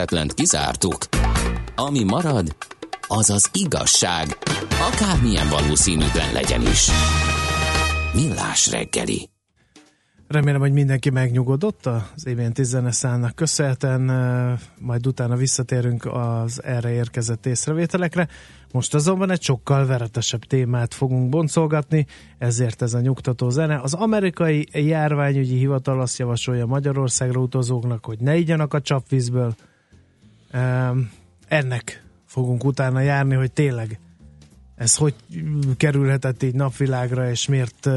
A lehetetlent kizártuk. Ami marad, az az igazság, akármilyen valószínűtlen legyen is. Millás reggeli. Remélem, hogy mindenki megnyugodott az événti zeneszállnak köszönhetően, majd utána visszatérünk az erre érkezett észrevételekre. Most azonban egy sokkal veretesebb témát fogunk boncolgatni, ezért ez a nyugtató zene. Az amerikai járványügyi hivatal azt javasolja Magyarországra utazóknak, hogy ne igyanak a csapvízből. Ennek fogunk utána járni, hogy tényleg ez hogy kerülhetett így napvilágra, és miért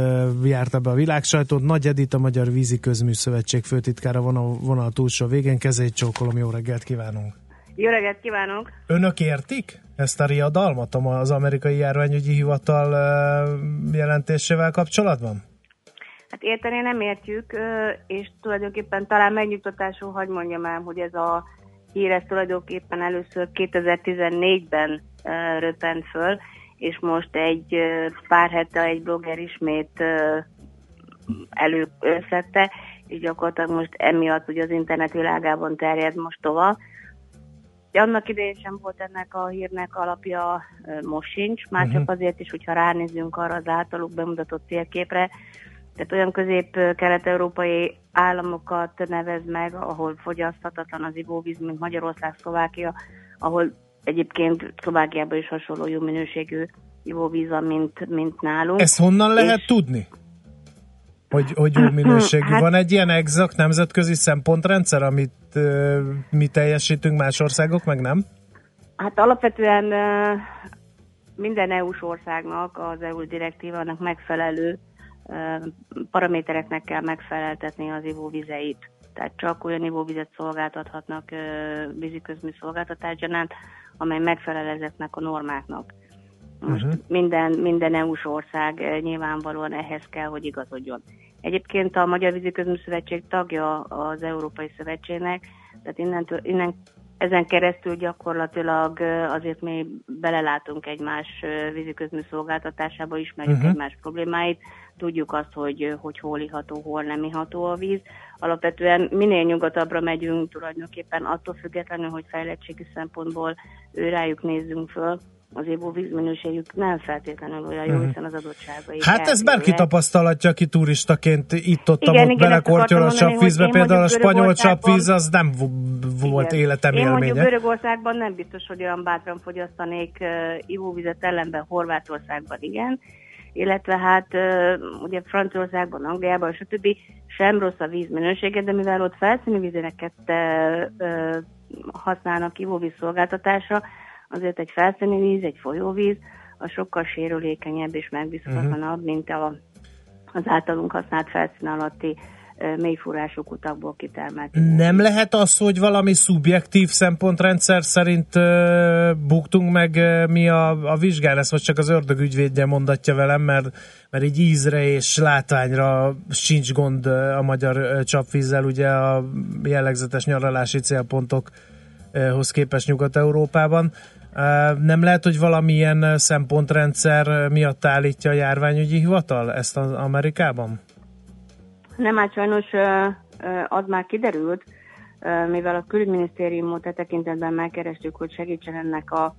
járta be a világsajtót. Nagy Edith, a Magyar Vízi Közmű Szövetség főtitkára van a vonal túlsó végén. Kezét csókolom, jó reggelt kívánunk! Jó reggelt kívánok! Önök értik ezt a riadalmat az amerikai járványügyi hivatal jelentésével kapcsolatban? Hát érteni nem értjük, és tulajdonképpen talán megnyugtatásul hagy mondjam el, hogy ez a hír ez tulajdonképpen először 2014-ben ö, röppent föl, és most egy pár hete egy blogger ismét ö, előszedte, és gyakorlatilag most emiatt ugye az internet világában terjed most tovább. De annak idején sem volt ennek a hírnek alapja, most sincs, már csak azért is, hogyha ránézünk arra az általuk bemutatott célképre, Tehát olyan közép-kelet-európai államokat nevez meg, ahol fogyaszthatatlan az ivóvíz, mint Magyarország, Szlovákia, ahol egyébként Szlovákiában is hasonló jó minőségű ivóvíz van, mint, mint nálunk. Ezt honnan lehet És- tudni? Hogy, hogy jó minőségű. Hát- Van egy ilyen exakt nemzetközi szempontrendszer, amit ö, mi teljesítünk, más országok meg nem? Hát alapvetően ö, minden EU-s országnak az EU direktívának megfelelő paramétereknek kell megfeleltetni az ivóvizeit. Tehát csak olyan ivóvizet szolgáltathatnak víziközmű szolgáltatás gyanánt, amely megfelel ezeknek a normáknak. Most Mhm. minden, minden EU-s ország nyilvánvalóan ehhez kell, hogy igazodjon. Egyébként a Magyar Víziközmű Szövetség tagja az Európai Szövetségnek, tehát innentől, innen, ezen keresztül gyakorlatilag azért mi belelátunk egymás víziközmű szolgáltatásába, ismerjük uh-huh. egymás problémáit, tudjuk azt, hogy, hogy hol iható, hol nem iható a víz. Alapvetően minél nyugatabbra megyünk tulajdonképpen attól függetlenül, hogy fejlettségi szempontból rájuk nézzünk föl, az ivóvíz minőségük nem feltétlenül olyan jó, Mhm. hiszen az adottságai. Hát ez bárki tapasztalatja, aki turistaként itt-ott Igen, igen, belekortyol a én Például a spanyol csapvíz az nem volt Igen. életem Én mondjuk élménye. Görögországban nem biztos, hogy olyan bátran fogyasztanék uh, ivóvizet ellenben, Horvátországban igen, illetve hát ugye Franciaországban, Angliában, stb. sem rossz a víz minősége, de mivel ott felszíni vízéneket használnak ivóvíz szolgáltatásra, azért egy felszíni víz, egy folyóvíz, a sokkal sérülékenyebb és megbízhatatlan, mint a, az általunk használt felszín alatti mélyfúrású kutakból kitermelt Nem lehet az, hogy valami szubjektív szempontrendszer szerint buktunk meg mi a, a vizsgán, ezt most csak az ördög ügyvédje mondatja velem, mert, mert így ízre és látványra sincs gond a magyar csapvízzel, ugye a jellegzetes nyaralási célpontokhoz képest Nyugat-Európában. Nem lehet, hogy valamilyen szempontrendszer miatt állítja a járványügyi hivatal ezt az Amerikában? Nem, hát sajnos az már kiderült, mivel a külügyminisztériumot e tekintetben megkerestük, hogy segítsen ennek a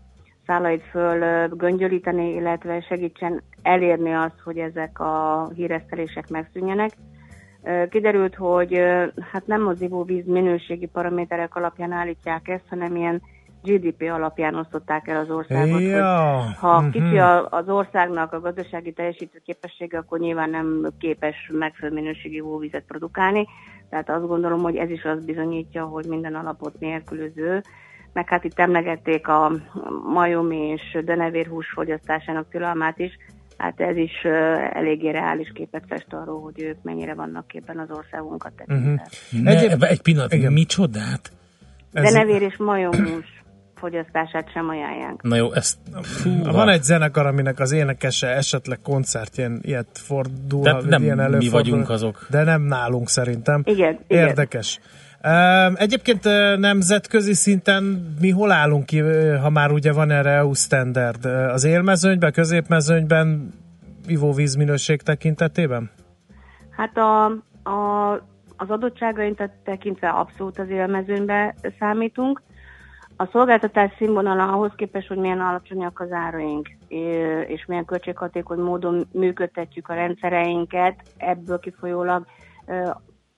szálait föl göngyölíteni, illetve segítsen elérni azt, hogy ezek a híresztelések megszűnjenek. Kiderült, hogy hát nem az ivóvíz minőségi paraméterek alapján állítják ezt, hanem ilyen GDP alapján osztották el az országot, Ja, hogy ha mhm. kicsi a, az országnak a gazdasági teljesítő képessége, akkor nyilván nem képes megfelelő minőségű ivóvizet produkálni. Tehát azt gondolom, hogy ez is azt bizonyítja, hogy minden alapot nélkülöző. Meg hát itt emlegették a majomi és denevérhús fogyasztásának tilalmát is. Hát ez is eléggé reális képet fest arról, hogy ők mennyire vannak képben az országunkat tekintve. Ne, Egyéb- egy pillanat, Igen. micsodát? Denevér és majomhús fogyasztását sem ajánlják. Na jó, ezt... Fú, Van egy zenekar, aminek az énekese esetleg koncertjén ilyet fordul, nem ilyen mi előfordul, vagyunk azok. De nem nálunk szerintem. Igen, igen. Érdekes. Üm, Egyébként nemzetközi szinten mi hol állunk ki, ha már ugye van erre EU standard? Az élmezőnyben, középmezőnyben ivóvíz minőség tekintetében? Hát a, a, az adottságainkat tekintve abszolút az élmezőnybe számítunk. A szolgáltatás színvonala ahhoz képest, hogy milyen alacsonyak az áraink, és milyen költséghatékony módon működtetjük a rendszereinket, ebből kifolyólag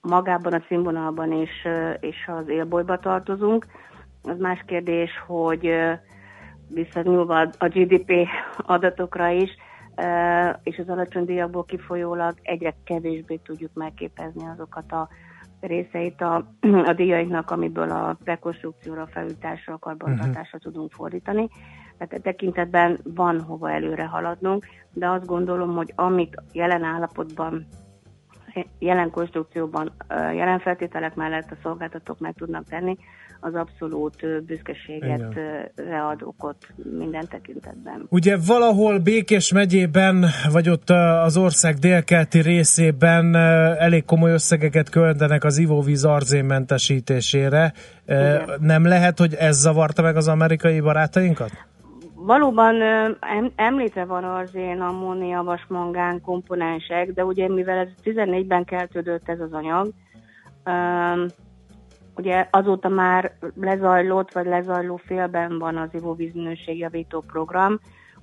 magában a színvonalban és, és az élbolyba tartozunk. Az más kérdés, hogy visszanyúlva a GDP adatokra is, és az alacsony díjakból kifolyólag egyre kevésbé tudjuk megképezni azokat a részeit a, a díjainknak, amiből a rekonstrukcióra, a karbantartásra tudunk fordítani. Tehát e tekintetben van hova előre haladnunk, de azt gondolom, hogy amit jelen állapotban jelen konstrukcióban, jelen feltételek mellett a szolgáltatók meg tudnak tenni, az abszolút büszkeséget Igen. ad okot minden tekintetben. Ugye valahol Békés megyében, vagy ott az ország délkelti részében elég komoly összegeket költenek az ivóvíz arzénmentesítésére. Igen. Nem lehet, hogy ez zavarta meg az amerikai barátainkat? Valóban említve van arzén, ammónia, vasmangán komponensek, de ugye mivel ez 14-ben keltődött ez az anyag, ugye azóta már lezajlott, vagy lezajló félben van az ivóvíz minőségjavító program,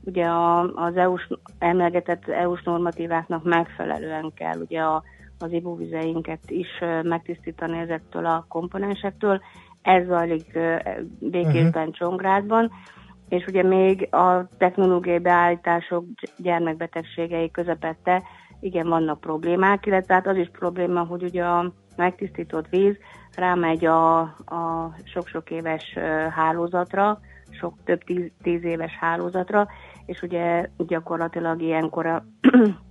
ugye a, az EU-s, emlegetett EU-s normatíváknak megfelelően kell ugye a, az ivóvizeinket is megtisztítani ezektől a komponensektől. Ez zajlik békésben, uh-huh. Csongrádban, és ugye még a technológiai beállítások gyermekbetegségei közepette igen, vannak problémák, illetve hát az is probléma, hogy ugye a megtisztított víz rámegy a, a sok-sok éves hálózatra, sok több tíz, tíz éves hálózatra, és ugye gyakorlatilag ilyenkor a,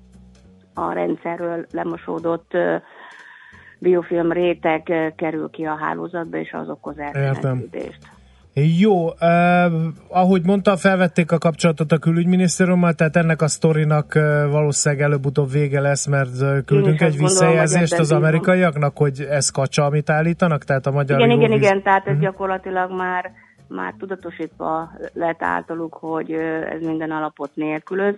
(clears throat) a rendszerről lemosódott biofilm réteg kerül ki a hálózatba, és az okoz elremetődést. Jó, uh, ahogy mondta, felvették a kapcsolatot a külügyminisztériummal, tehát ennek a sztorinak valószínűleg előbb-utóbb vége lesz, mert küldünk egy visszajelzést az amerikaiaknak, hogy ez kacsa, amit állítanak, tehát a magyar Igen, igen, ivóvíz- igen, tehát ez Mhm. gyakorlatilag már, már tudatosítva lett általuk, hogy ez minden alapot nélkülöz.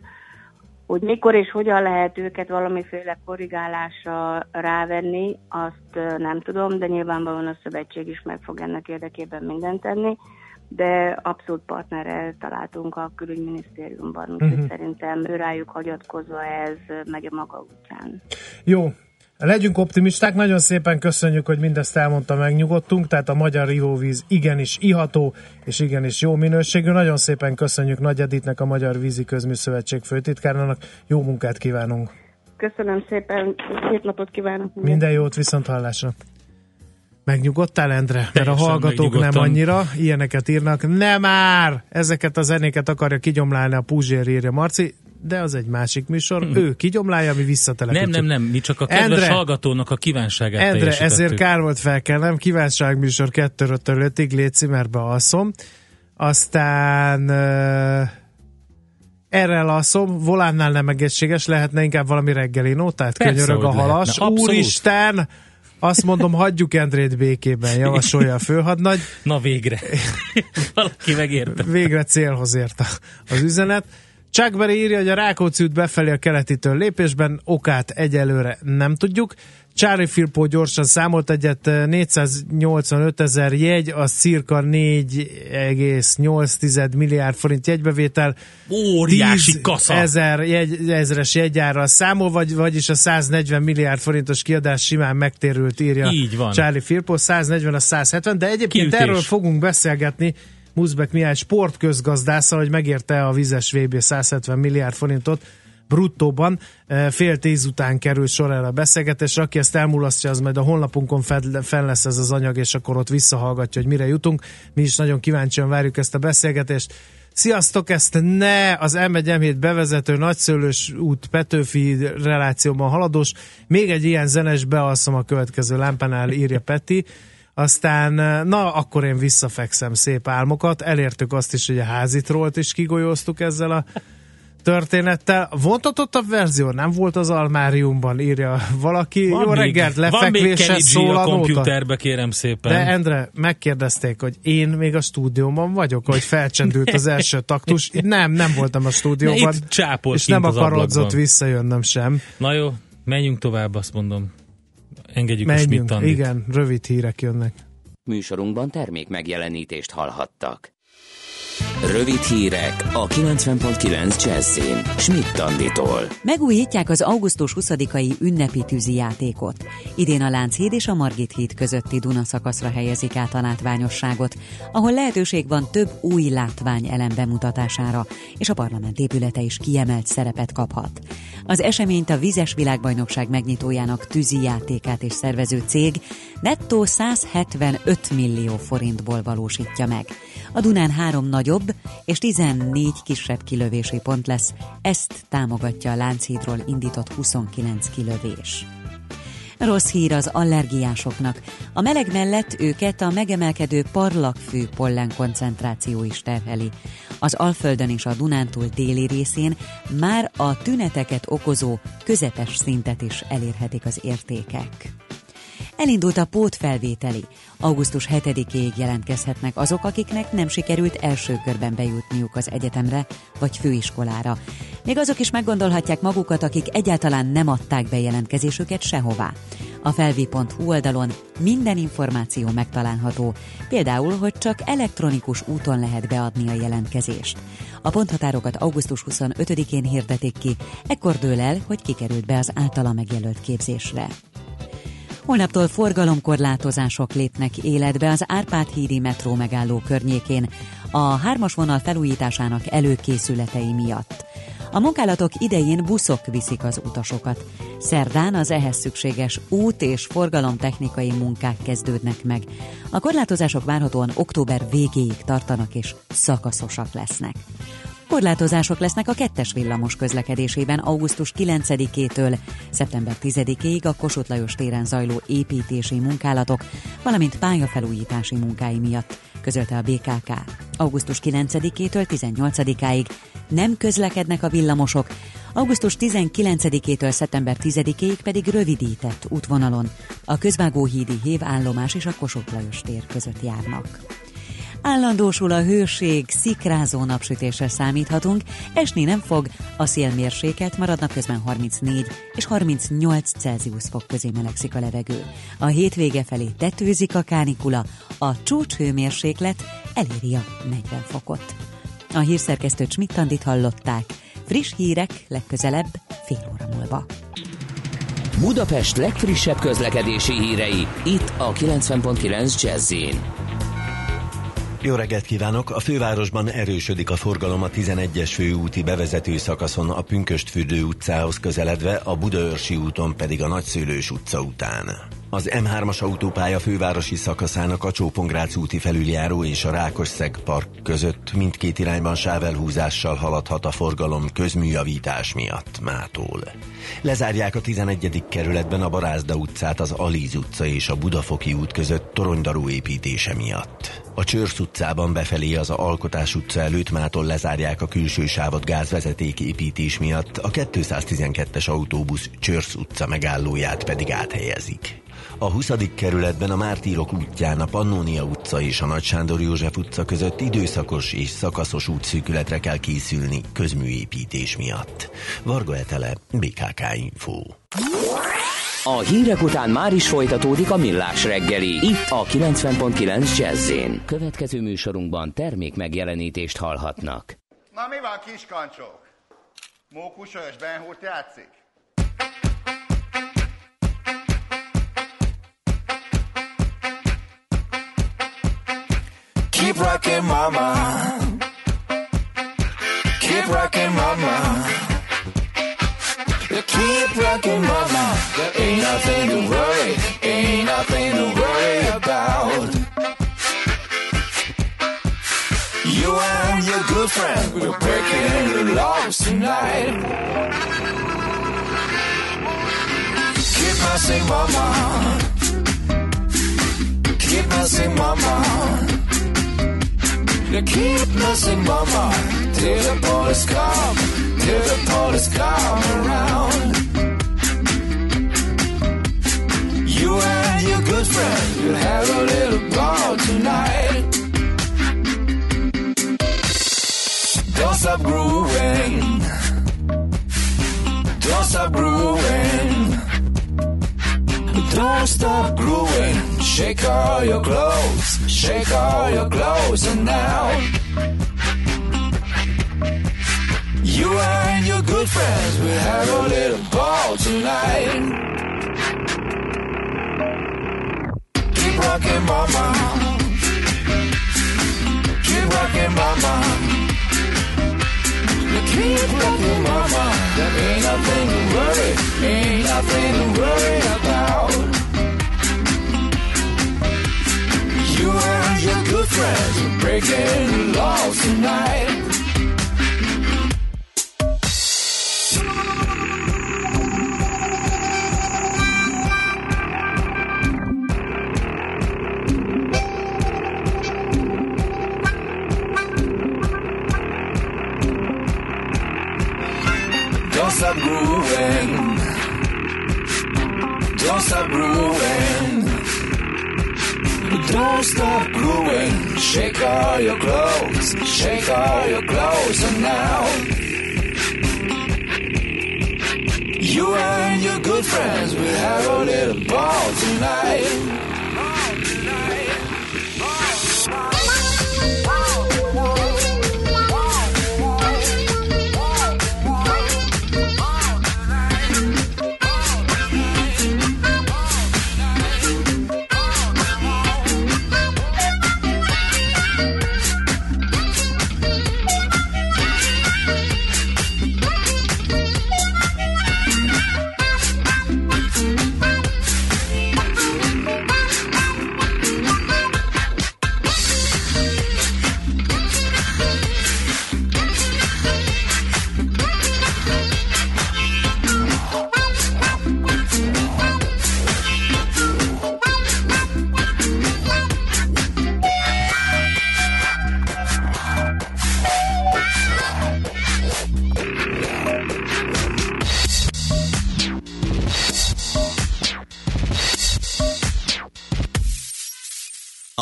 Hogy mikor és hogyan lehet őket valamiféle korrigálásra rávenni, azt nem tudom, de nyilvánvalóan a szövetség is meg fog ennek érdekében mindent tenni, de abszolút partnerrel találtunk a külügyminisztériumban, úgyhogy Mhm. szerintem rájuk hagyatkozva ez megy a maga után. Jó, legyünk optimisták, nagyon szépen köszönjük, hogy mindezt elmondta, megnyugodtunk, tehát a magyar ivóvíz igenis iható, és igenis jó minőségű. Nagyon szépen köszönjük Nagy Editnek, a Magyar Vízi Közműszövetség főtitkárnának. Jó munkát kívánunk! Köszönöm szépen, szép napot kívánok! Minden jót, viszont hallásra! Megnyugodtál, Endre? Mert a hallgatók nem annyira, ilyeneket írnak. Nem már! Ezeket a zenéket akarja kigyomlálni a Puzsér, írja Marci, de az egy másik műsor. Ő kigyomlálja, mi Nem, visszatelepítjük. nem, nem, mi csak a kedves Endre- hallgatónak a kívánságát Endre, ezért kár volt felkelnem, kívánságműsor 2 5 légy mert alszom. Aztán uh, erre alszom, volánnál nem egészséges, lehetne inkább valami reggeli nótát, Persze, könyörög a halas. lehetne, abszolút. Úristen! Azt mondom, hagyjuk Endrét békében, javasolja a főhadnagy. Na végre. (laughs) Valaki megérte. Végre célhoz ért az üzenet. Chuck Berry írja, hogy a Rákóczi út befelé a keletitől lépésben, okát egyelőre nem tudjuk. Charlie Filippo gyorsan számolt egyet, 485 ezer jegy, az cirka 4,8 milliárd forint jegybevétel. Óriási 10 kasza. Ezer jegy, ezres jegyárral számol, vagy, vagyis a 140 milliárd forintos kiadás simán megtérült, írja Így van. Charlie Filippo, 140 a 170, de egyébként Kiütés. erről fogunk beszélgetni Muszbek Mihály sportközgazdásszal, hogy megérte a vizes VB 170 milliárd forintot bruttóban. Eh, Fél tíz után kerül sor erre a beszélgetésre. Aki ezt elmulasztja, az majd a honlapunkon fel lesz ez az anyag, és akkor ott visszahallgatja, hogy mire jutunk. Mi is nagyon kíváncsian várjuk ezt a beszélgetést. Sziasztok, ezt ne az m 1 bevezető nagyszőlős út Petőfi relációban haladós. Még egy ilyen zenes bealszom a következő lámpánál, írja Peti. Aztán, na, akkor én visszafekszem szép álmokat. Elértük azt is, hogy a házitrólt is kigolyóztuk ezzel a történettel. Vontatott verzió nem volt az almáriumban, írja valaki. Jó még- reggelt, van G szól a a komputerbe, kérem szépen. De Endre, megkérdezték, hogy én még a stúdióban vagyok, hogy felcsendült az első taktus. Nem, nem voltam a stúdióban. Itt és nem akarodzott visszajönnöm sem. Na jó, menjünk tovább, azt mondom. Engedjük a Menjünk. Schmidt-Andit. Igen, rövid hírek jönnek. Műsorunkban termék megjelenítést hallhattak. Rövid hírek a 90.9 Jazzin. Schmidt Anditól. Megújítják az augusztus 20-ai ünnepi tűzi játékot. Idén a Lánchíd és a Margit híd közötti Duna szakaszra helyezik át a látványosságot, ahol lehetőség van több új látvány elem bemutatására, és a parlament épülete is kiemelt szerepet kaphat. Az eseményt a Vizes Világbajnokság megnyitójának tűzi játékát és szervező cég nettó 175 millió forintból valósítja meg. A Dunán három nagyobb és 14 kisebb kilövési pont lesz, ezt támogatja a Lánchídról indított 29 kilövés. Rossz hír az allergiásoknak. A meleg mellett őket a megemelkedő parlagfű pollen koncentráció is terheli. Az Alföldön és a Dunántúl déli részén már a tüneteket okozó közepes szintet is elérhetik az értékek. Elindult a pótfelvételi. Augusztus 7-ig jelentkezhetnek azok, akiknek nem sikerült első körben bejutniuk az egyetemre vagy főiskolára. Még azok is meggondolhatják magukat, akik egyáltalán nem adták be jelentkezésüket sehová. A felvi.hu oldalon minden információ megtalálható, például, hogy csak elektronikus úton lehet beadni a jelentkezést. A ponthatárokat augusztus 25-én hirdetik ki, ekkor dől el, hogy kikerült be az általa megjelölt képzésre. Holnaptól forgalomkorlátozások lépnek életbe az Árpád hídi metró megálló környékén a hármas vonal felújításának előkészületei miatt. A munkálatok idején buszok viszik az utasokat. Szerdán az ehhez szükséges út és forgalomtechnikai munkák kezdődnek meg. A korlátozások várhatóan október végéig tartanak és szakaszosak lesznek. Korlátozások lesznek a kettes villamos közlekedésében augusztus 9-től szeptember 10-ig a Kossuth Lajos téren zajló építési munkálatok, valamint pályafelújítási munkái miatt, közölte a BKK. Augusztus 9-től 18-áig nem közlekednek a villamosok, augusztus 19-től szeptember 10-ig pedig rövidített útvonalon a Közvágóhídi Hév állomás és a Kossuth Lajos tér között járnak. Állandósul a hőség, szikrázó napsütésre számíthatunk, esni nem fog, a szélmérséklet marad napközben 34 és 38 Celsius fok közé melegszik a levegő. A hétvége felé tetőzik a kánikula, a csúcshőmérséklet eléri a 40 fokot. A hírszerkesztő Csmittandit hallották. Friss hírek legközelebb fél óra múlva. Budapest legfrissebb közlekedési hírei, itt a 90.9 jazz Jó reggelt kívánok! A fővárosban erősödik a forgalom a 11-es főúti bevezető szakaszon a Pünköstfürdő utcához közeledve, a Budaörsi úton pedig a Nagyszőlős utca után. Az M3-as autópálya fővárosi szakaszának a Csópongrác úti felüljáró és a Rákosszeg park között mindkét irányban sávelhúzással haladhat a forgalom közműjavítás miatt mától. Lezárják a 11. kerületben a Barázda utcát az Alíz utca és a Budafoki út között toronydarú építése miatt. A Csörsz utcában befelé az Alkotás utca előtt mától lezárják a külső sávot gázvezeték építés miatt, a 212-es autóbusz Csörsz utca megállóját pedig áthelyezik. A 20. kerületben a Mártírok útján a Pannónia utca és a Nagy Sándor József utca között időszakos és szakaszos útszűkületre kell készülni közműépítés miatt. Varga Etele, BKK Info. A hírek után már is folytatódik a millás reggeli, itt a 90.9 jazz Következő műsorunkban termék megjelenítést hallhatnak. Na mi van, kiskancsók? Mókusos Benhurt játszik? Keep rocking, mama. Keep rocking, mama. Keep rocking, mama. There ain't nothing to worry, ain't nothing to worry about. You and your good friend, we're breaking the laws tonight. Keep messing, mama. Keep messing, mama. You keep messing, mama, till the police come, till the police come around. You and your good friend will have a little ball tonight. Don't stop grooving. Don't stop grooving. Don't stop grooving. Shake all your clothes. Shake all your clothes and now. You and your good friends will have a little ball tonight. Keep rocking, mama. Keep rocking, mama. Keep rocking, mama. There ain't nothing to worry, ain't nothing to worry about. Your friends breaking laws tonight. Don't stop grooving. Don't stop grooving. Don't stop grooving. Shake all your clothes. Shake all your clothes. And now. You and your good friends will have a little ball tonight.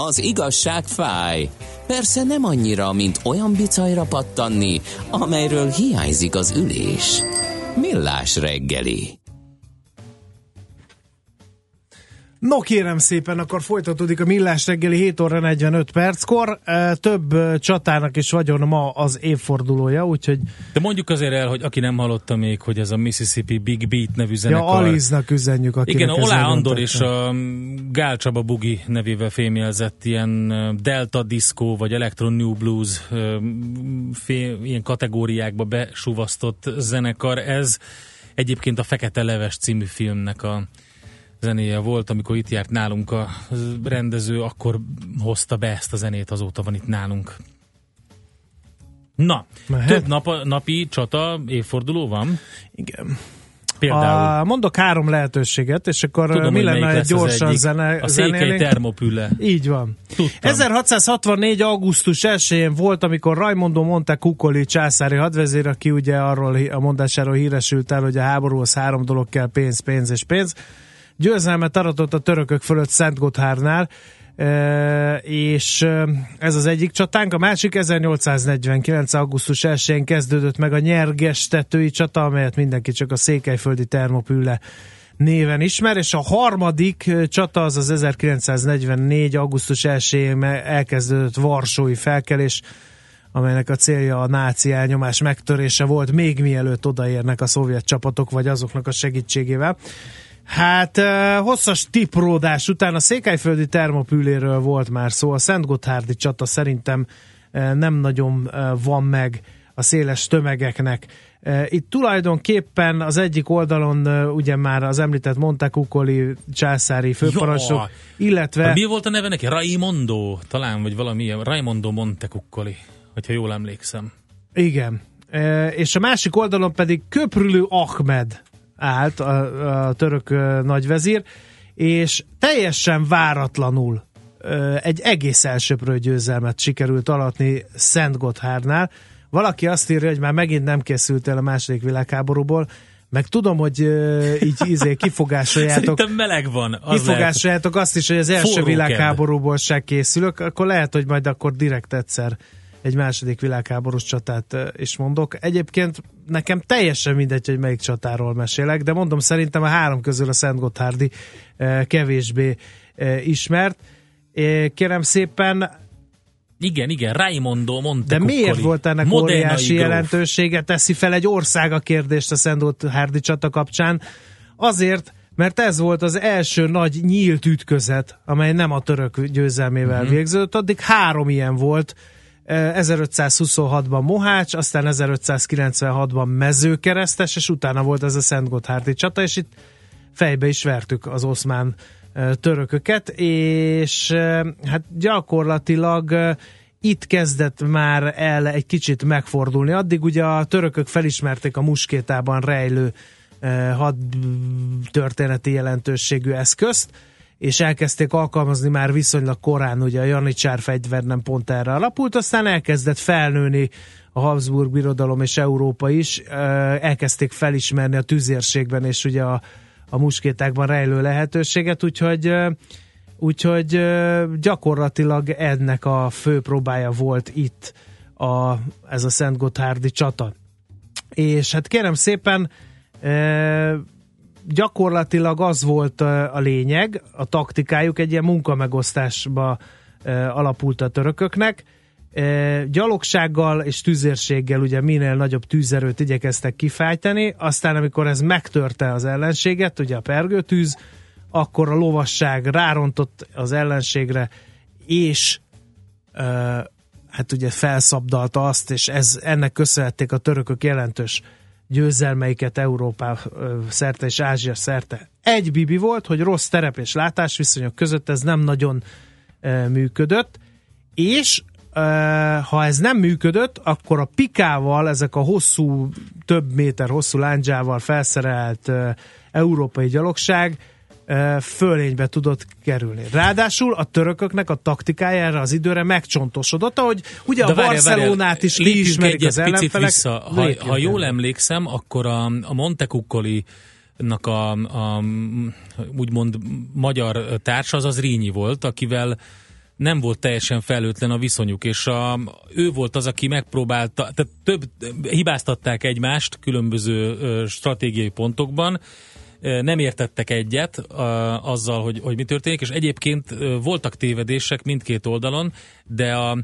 Az igazság fáj. Persze nem annyira, mint olyan bicajra pattanni, amelyről hiányzik az ülés. Millás reggeli. No kérem szépen, akkor folytatódik a Millás reggeli 7 óra 45 perckor. Több csatának is vagyon ma az évfordulója, úgyhogy De mondjuk azért el, hogy aki nem hallotta még, hogy ez a Mississippi Big Beat nevű zenekar. ja, Aliznak üzenjük, Igen, Olá Andor és a Gál Csaba Bugi nevével fémjelzett ilyen ö, Delta Disco vagy Electron New Blues ö, fé, ilyen kategóriákba besuvasztott zenekar. Ez egyébként a Fekete Leves című filmnek a zenéje volt, amikor itt járt nálunk a rendező, akkor hozta be ezt a zenét, azóta van itt nálunk. Na, Mehet? több nap, napi csata évforduló van? Igen. Például. A, mondok három lehetőséget, és akkor Tudom, mi hogy lenne, egy gyorsan zene, A székely zenélénk? termopüle. Így van. Tudtam. 1664. augusztus 1-én volt, amikor Raimondo Monte Cuccoli császári hadvezér, aki ugye arról a mondásáról híresült el, hogy a háborúhoz három dolog kell, pénz, pénz és pénz. Győzelmet aratott a törökök fölött Szent Gotthárnál, e, és e, ez az egyik csatánk. A másik 1849. augusztus 1-én kezdődött meg a nyergestetői csata, amelyet mindenki csak a székelyföldi termopülle néven ismer, és a harmadik ö, csata az az 1944. augusztus 1-én elkezdődött Varsói felkelés, amelynek a célja a náci elnyomás megtörése volt, még mielőtt odaérnek a szovjet csapatok, vagy azoknak a segítségével. Hát hosszas tipródás után a székelyföldi termopüléről volt már szó, a Szent Gotthárdi csata szerintem nem nagyon van meg a széles tömegeknek. Itt tulajdonképpen az egyik oldalon ugye már az említett Montecuccoli császári főparancsnok, illetve Mi volt a neve neki? Raimondo, talán, vagy valami ilyen. Raimondo Montecuccoli, hogyha jól emlékszem. Igen. És a másik oldalon pedig Köprülő Ahmed állt, a, a török nagyvezír, és teljesen váratlanul egy egész elsőprő győzelmet sikerült alatni Szent Gotthárnál. Valaki azt írja, hogy már megint nem készült el a második világháborúból, meg tudom, hogy így izé, kifogásoljátok Szerintem meleg van. Az lehet. kifogásoljátok azt is, hogy az első Forró világháborúból se készülök, akkor lehet, hogy majd akkor direkt egyszer egy második világháborús csatát is mondok. Egyébként nekem teljesen mindegy, hogy melyik csatáról mesélek, de mondom, szerintem a három közül a Szent Gotthárdi kevésbé ismert. Kérem szépen, Igen, igen, Raimondo de Montecuccoli. miért volt ennek Modernai óriási gróf. jelentősége? Teszi fel egy ország a kérdést a Szent Gotthárdi csata kapcsán. Azért, mert ez volt az első nagy nyílt ütközet, amely nem a török győzelmével uh-huh. végződött. Addig három ilyen volt. Eh, 1526-ban Mohács, aztán 1596-ban Mezőkeresztes, és utána volt ez a Szent Gotthárdi csata, és itt fejbe is vertük az oszmán törököket, és hát gyakorlatilag itt kezdett már el egy kicsit megfordulni. Addig ugye a törökök felismerték a muskétában rejlő eh, had történeti jelentőségű eszközt, és elkezdték alkalmazni már viszonylag korán, ugye a Janicsár fegyver nem pont erre alapult, aztán elkezdett felnőni a Habsburg birodalom és Európa is, elkezdték felismerni a tüzérségben, és ugye a, a muskétákban rejlő lehetőséget, úgyhogy úgyhogy gyakorlatilag ennek a fő próbája volt itt a, ez a Szent Gotthárdi csata. És hát kérem szépen, gyakorlatilag az volt a lényeg, a taktikájuk egy ilyen munkamegosztásba alapult a törököknek, gyalogsággal és tüzérséggel ugye minél nagyobb tűzerőt igyekeztek kifájtani, aztán amikor ez megtörte az ellenséget, ugye a pergőtűz, akkor a lovasság rárontott az ellenségre, és hát ugye felszabdalta azt, és ez, ennek köszönhették a törökök jelentős győzelmeiket Európá ö, szerte és Ázsia szerte. Egy bibi volt, hogy rossz terep és látásviszonyok között ez nem nagyon működött, és ha ez nem működött, akkor a pikával, ezek a hosszú, több méter hosszú lándzsával felszerelt európai gyalogság fölénybe tudott kerülni. Ráadásul a törököknek a taktikája erre az időre megcsontosodott, ahogy ugye De a várjál, Barcelonát is lépjünk kiismerik az picit ellenfelek. Vissza. Ha, Lépjünk ha jól emlékszem, akkor a, a Montekukkoli a, a úgymond magyar társa az az Rínyi volt, akivel nem volt teljesen felőtlen a viszonyuk, és a, ő volt az, aki megpróbálta, tehát több hibáztatták egymást különböző stratégiai pontokban, nem értettek egyet ö, azzal, hogy, hogy mi történik, és egyébként voltak tévedések mindkét oldalon, de a,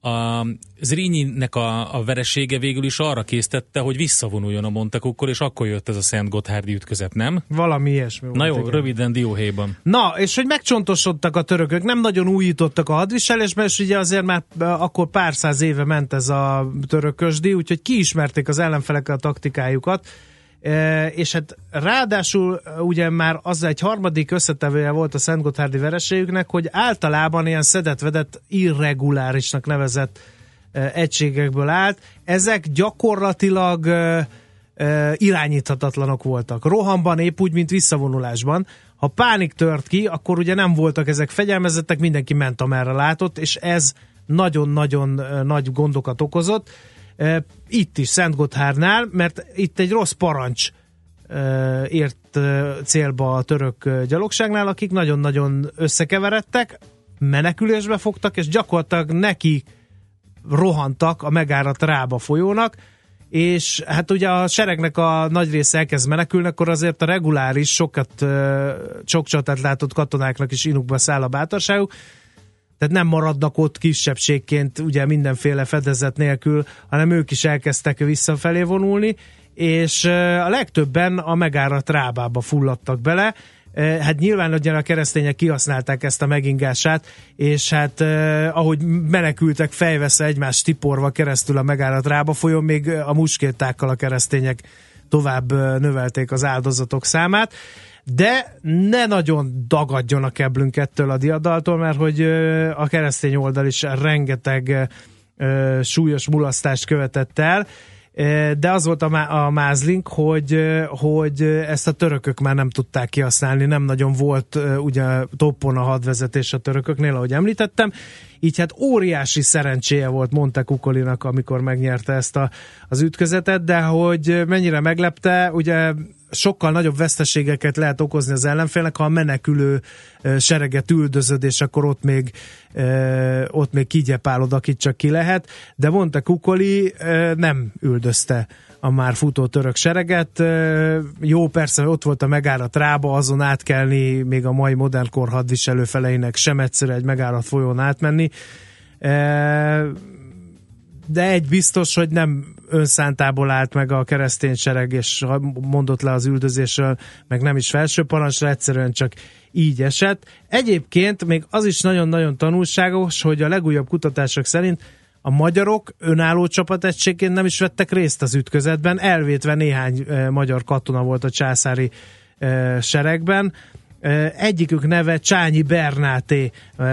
a Zrínyinek a, a veresége végül is arra késztette, hogy visszavonuljon a Montekukkor, és akkor jött ez a Szent Gotthárdi ütközet, nem? Valami ilyesmi volt. Na jó, igen. röviden dióhéjban. Na, és hogy megcsontosodtak a törökök, nem nagyon újítottak a hadviselésben, és ugye azért már akkor pár száz éve ment ez a törökösdi, úgyhogy kiismerték az ellenfelekkel a taktikájukat, és hát ráadásul ugye már az egy harmadik összetevője volt a Szent Gotthárdi vereségüknek, hogy általában ilyen szedett-vedett irregulárisnak nevezett egységekből állt. Ezek gyakorlatilag irányíthatatlanok voltak. Rohamban épp úgy, mint visszavonulásban. Ha pánik tört ki, akkor ugye nem voltak ezek fegyelmezettek, mindenki ment amerre látott, és ez nagyon-nagyon nagy gondokat okozott. Itt is Szent Gotthárnál, mert itt egy rossz parancs ért célba a török gyalogságnál, akik nagyon-nagyon összekeveredtek, menekülésbe fogtak, és gyakorlatilag neki rohantak a megárat rába folyónak, és hát ugye a seregnek a nagy része elkezd menekülni, akkor azért a reguláris, sokat, sok csatát látott katonáknak is inukba száll a bátorságuk, tehát nem maradnak ott kisebbségként ugye mindenféle fedezet nélkül, hanem ők is elkezdtek visszafelé vonulni, és a legtöbben a megárat rábába fulladtak bele, Hát nyilván ugye a keresztények kihasználták ezt a megingását, és hát ahogy menekültek fejvesze egymást tiporva keresztül a megárat rába folyón, még a muskétákkal a keresztények tovább növelték az áldozatok számát. De ne nagyon dagadjon a keblünk ettől a diadaltól, mert hogy a keresztény oldal is rengeteg súlyos mulasztást követett el, de az volt a, má- a mázlink, hogy, hogy ezt a törökök már nem tudták kihasználni, nem nagyon volt ugye toppon a hadvezetés a törököknél, ahogy említettem, így hát óriási szerencséje volt Monte Kukolinak, amikor megnyerte ezt a, az ütközetet, de hogy mennyire meglepte, ugye sokkal nagyobb veszteségeket lehet okozni az ellenfélnek, ha a menekülő sereget üldözöd, és akkor ott még, ott még kigyepálod, akit csak ki lehet, de Monte Kukoli nem üldözte a már futó török sereget. Jó, persze ott volt a megárat rába, azon átkelni, még a mai modern kor hadviselő feleinek sem egyszerű egy megárat folyón átmenni. De egy biztos, hogy nem önszántából állt meg a keresztény sereg, és mondott le az üldözésről, meg nem is felső parancsra, egyszerűen csak így esett. Egyébként még az is nagyon-nagyon tanulságos, hogy a legújabb kutatások szerint a magyarok önálló csapategységként nem is vettek részt az ütközetben, elvétve néhány e, magyar katona volt a császári e, seregben. Egyikük neve Csányi Bernáté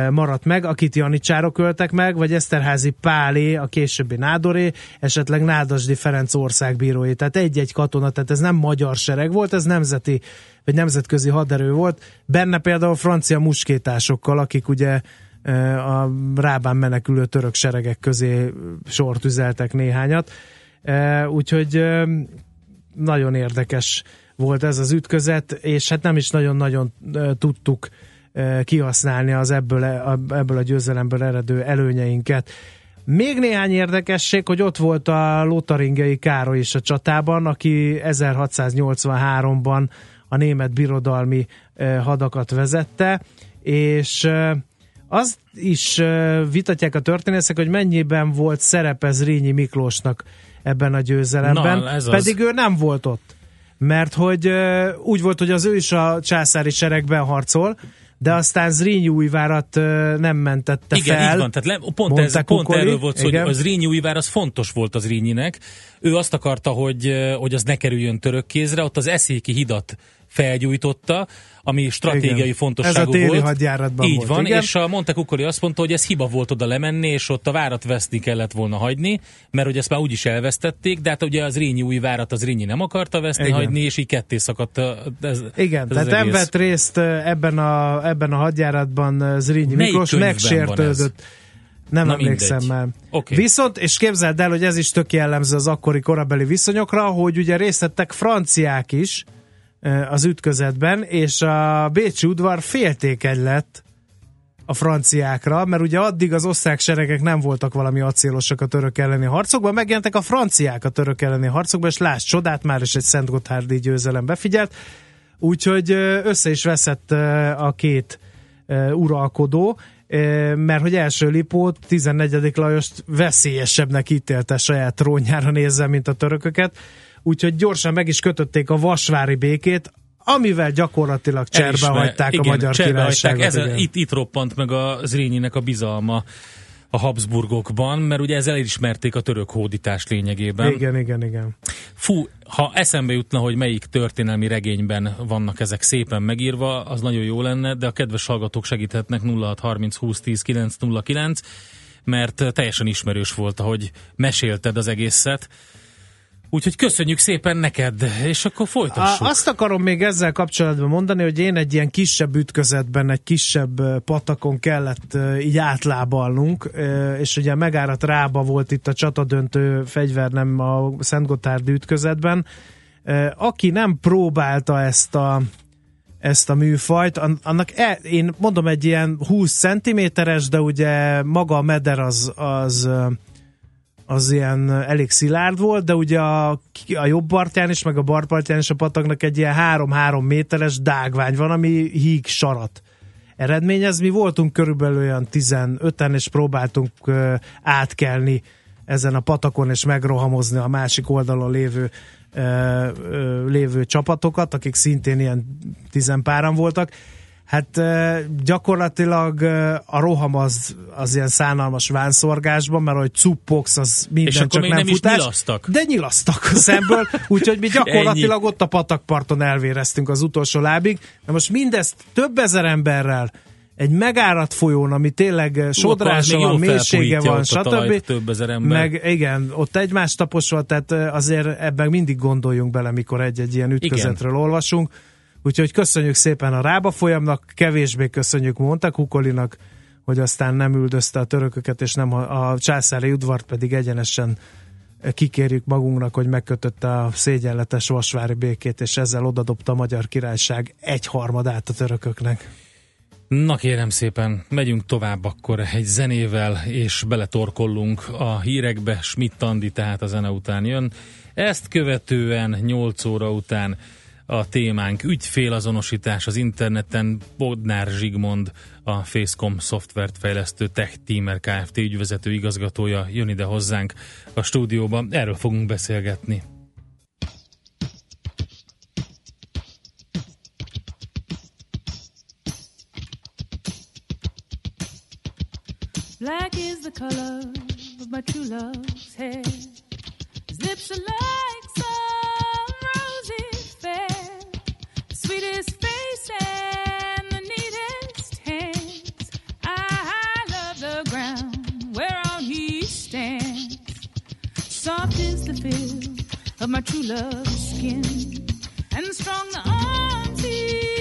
maradt meg, akit Janicsárok öltek meg, vagy Eszterházi Pálé, a későbbi Nádoré, esetleg Nádasdi Ferenc országbírói. Tehát egy-egy katona, tehát ez nem magyar sereg volt, ez nemzeti vagy nemzetközi haderő volt. Benne például francia muskétásokkal, akik ugye a rábán menekülő török seregek közé sort üzeltek néhányat. Úgyhogy nagyon érdekes volt ez az ütközet, és hát nem is nagyon-nagyon tudtuk kihasználni az ebből, a- ebből a győzelemből eredő előnyeinket. Még néhány érdekesség, hogy ott volt a Lotaringiai Károly is a csatában, aki 1683-ban a német birodalmi hadakat vezette, és azt is vitatják a történészek, hogy mennyiben volt szerepe Zrínyi Miklósnak ebben a győzelemben, Na, ez az. pedig ő nem volt ott. Mert hogy úgy volt, hogy az ő is a császári seregben harcol, de aztán Zrínyi újvárat nem mentette Igen, fel. így van. Tehát le, pont, ez, pont Kukoli. erről volt szó, hogy Igen. az Rényi újvár az fontos volt az Rényinek. Ő azt akarta, hogy, hogy az ne kerüljön török kézre, ott az eszéki hidat felgyújtotta, ami stratégiai Igen. fontosságú Ez a téli volt. hadjáratban Így volt, van, igen. és a Monte Kukoli azt mondta, hogy ez hiba volt oda lemenni, és ott a várat veszni kellett volna hagyni, mert hogy ezt már úgyis elvesztették, de hát ugye az Rényi új várat az Rényi nem akarta veszni, Igen. hagyni, és így ketté szakadt ez, Igen, ez tehát nem vett részt ebben a, ebben a hadjáratban Zrínyi Melyik Miklós, megsértődött. Nem Na emlékszem mindegy. már. Oké. Viszont, és képzeld el, hogy ez is tök jellemző az akkori korabeli viszonyokra, hogy ugye részt franciák is az ütközetben, és a Bécsi udvar féltékeny lett a franciákra, mert ugye addig az osztrák seregek nem voltak valami acélosak a török elleni harcokban, megjelentek a franciák a török elleni harcokban, és láss csodát, már is egy Szent Gotthárdi győzelem befigyelt, úgyhogy össze is veszett a két uralkodó, mert hogy első Lipót 14. Lajost veszélyesebbnek ítélte saját trónjára nézve, mint a törököket, úgyhogy gyorsan meg is kötötték a vasvári békét, amivel gyakorlatilag cserbe Elismer- hagyták igen, a magyar királyságot. Ez, igen. itt, itt roppant meg a Zrínyinek a bizalma a Habsburgokban, mert ugye ezzel elismerték a török hódítást lényegében. Igen, igen, igen. Fú, ha eszembe jutna, hogy melyik történelmi regényben vannak ezek szépen megírva, az nagyon jó lenne, de a kedves hallgatók segíthetnek 0630 20 10 909, mert teljesen ismerős volt, ahogy mesélted az egészet. Úgyhogy köszönjük szépen neked, és akkor folytassuk. azt akarom még ezzel kapcsolatban mondani, hogy én egy ilyen kisebb ütközetben, egy kisebb patakon kellett így átlábalnunk, és ugye megárat rába volt itt a csatadöntő fegyvernem a Szent Gotthárdi ütközetben. Aki nem próbálta ezt a ezt a műfajt, an- annak e, én mondom egy ilyen 20 centiméteres, de ugye maga a meder az, az az ilyen elég szilárd volt, de ugye a, a jobb partján is, meg a bal partján is a pataknak egy ilyen 3-3 méteres dágvány van, ami híg sarat eredményez. Mi voltunk körülbelül olyan 15-en, és próbáltunk átkelni ezen a patakon, és megrohamozni a másik oldalon lévő lévő csapatokat, akik szintén ilyen tizenpáran voltak. Hát gyakorlatilag a roham az, az ilyen szánalmas vánszorgásban, mert hogy cuppogsz, az minden És csak nem nem futás. nyilasztak. De nyilasztak a szemből, (laughs) úgyhogy mi gyakorlatilag ott a patakparton elvéreztünk az utolsó lábig. Na most mindezt több ezer emberrel, egy megáradt folyón, ami tényleg sodrása van, mélysége van, stb. több ezer ember. Meg igen, ott egymás taposva, tehát azért ebben mindig gondoljunk bele, mikor egy-egy ilyen ütközetről olvasunk. Úgyhogy köszönjük szépen a Rába folyamnak, kevésbé köszönjük Monte Kukolinak, hogy aztán nem üldözte a törököket, és nem a, a császári udvart pedig egyenesen kikérjük magunknak, hogy megkötötte a szégyenletes vasvári békét, és ezzel odadobta a magyar királyság egyharmadát a törököknek. Na kérem szépen, megyünk tovább akkor egy zenével, és beletorkollunk a hírekbe. Schmidt Andi tehát a zene után jön. Ezt követően 8 óra után a témánk ügyfélazonosítás az interneten. Bodnár Zsigmond, a Facecom szoftvert fejlesztő Tech Teamer Kft. ügyvezető igazgatója jön ide hozzánk a stúdióba. Erről fogunk beszélgetni. Black is the color of my true love's hair. His lips are like sweetest face and the neatest hands. Ah, I love the ground whereon he stands. Soft is the feel of my true love's skin. And strong the arms he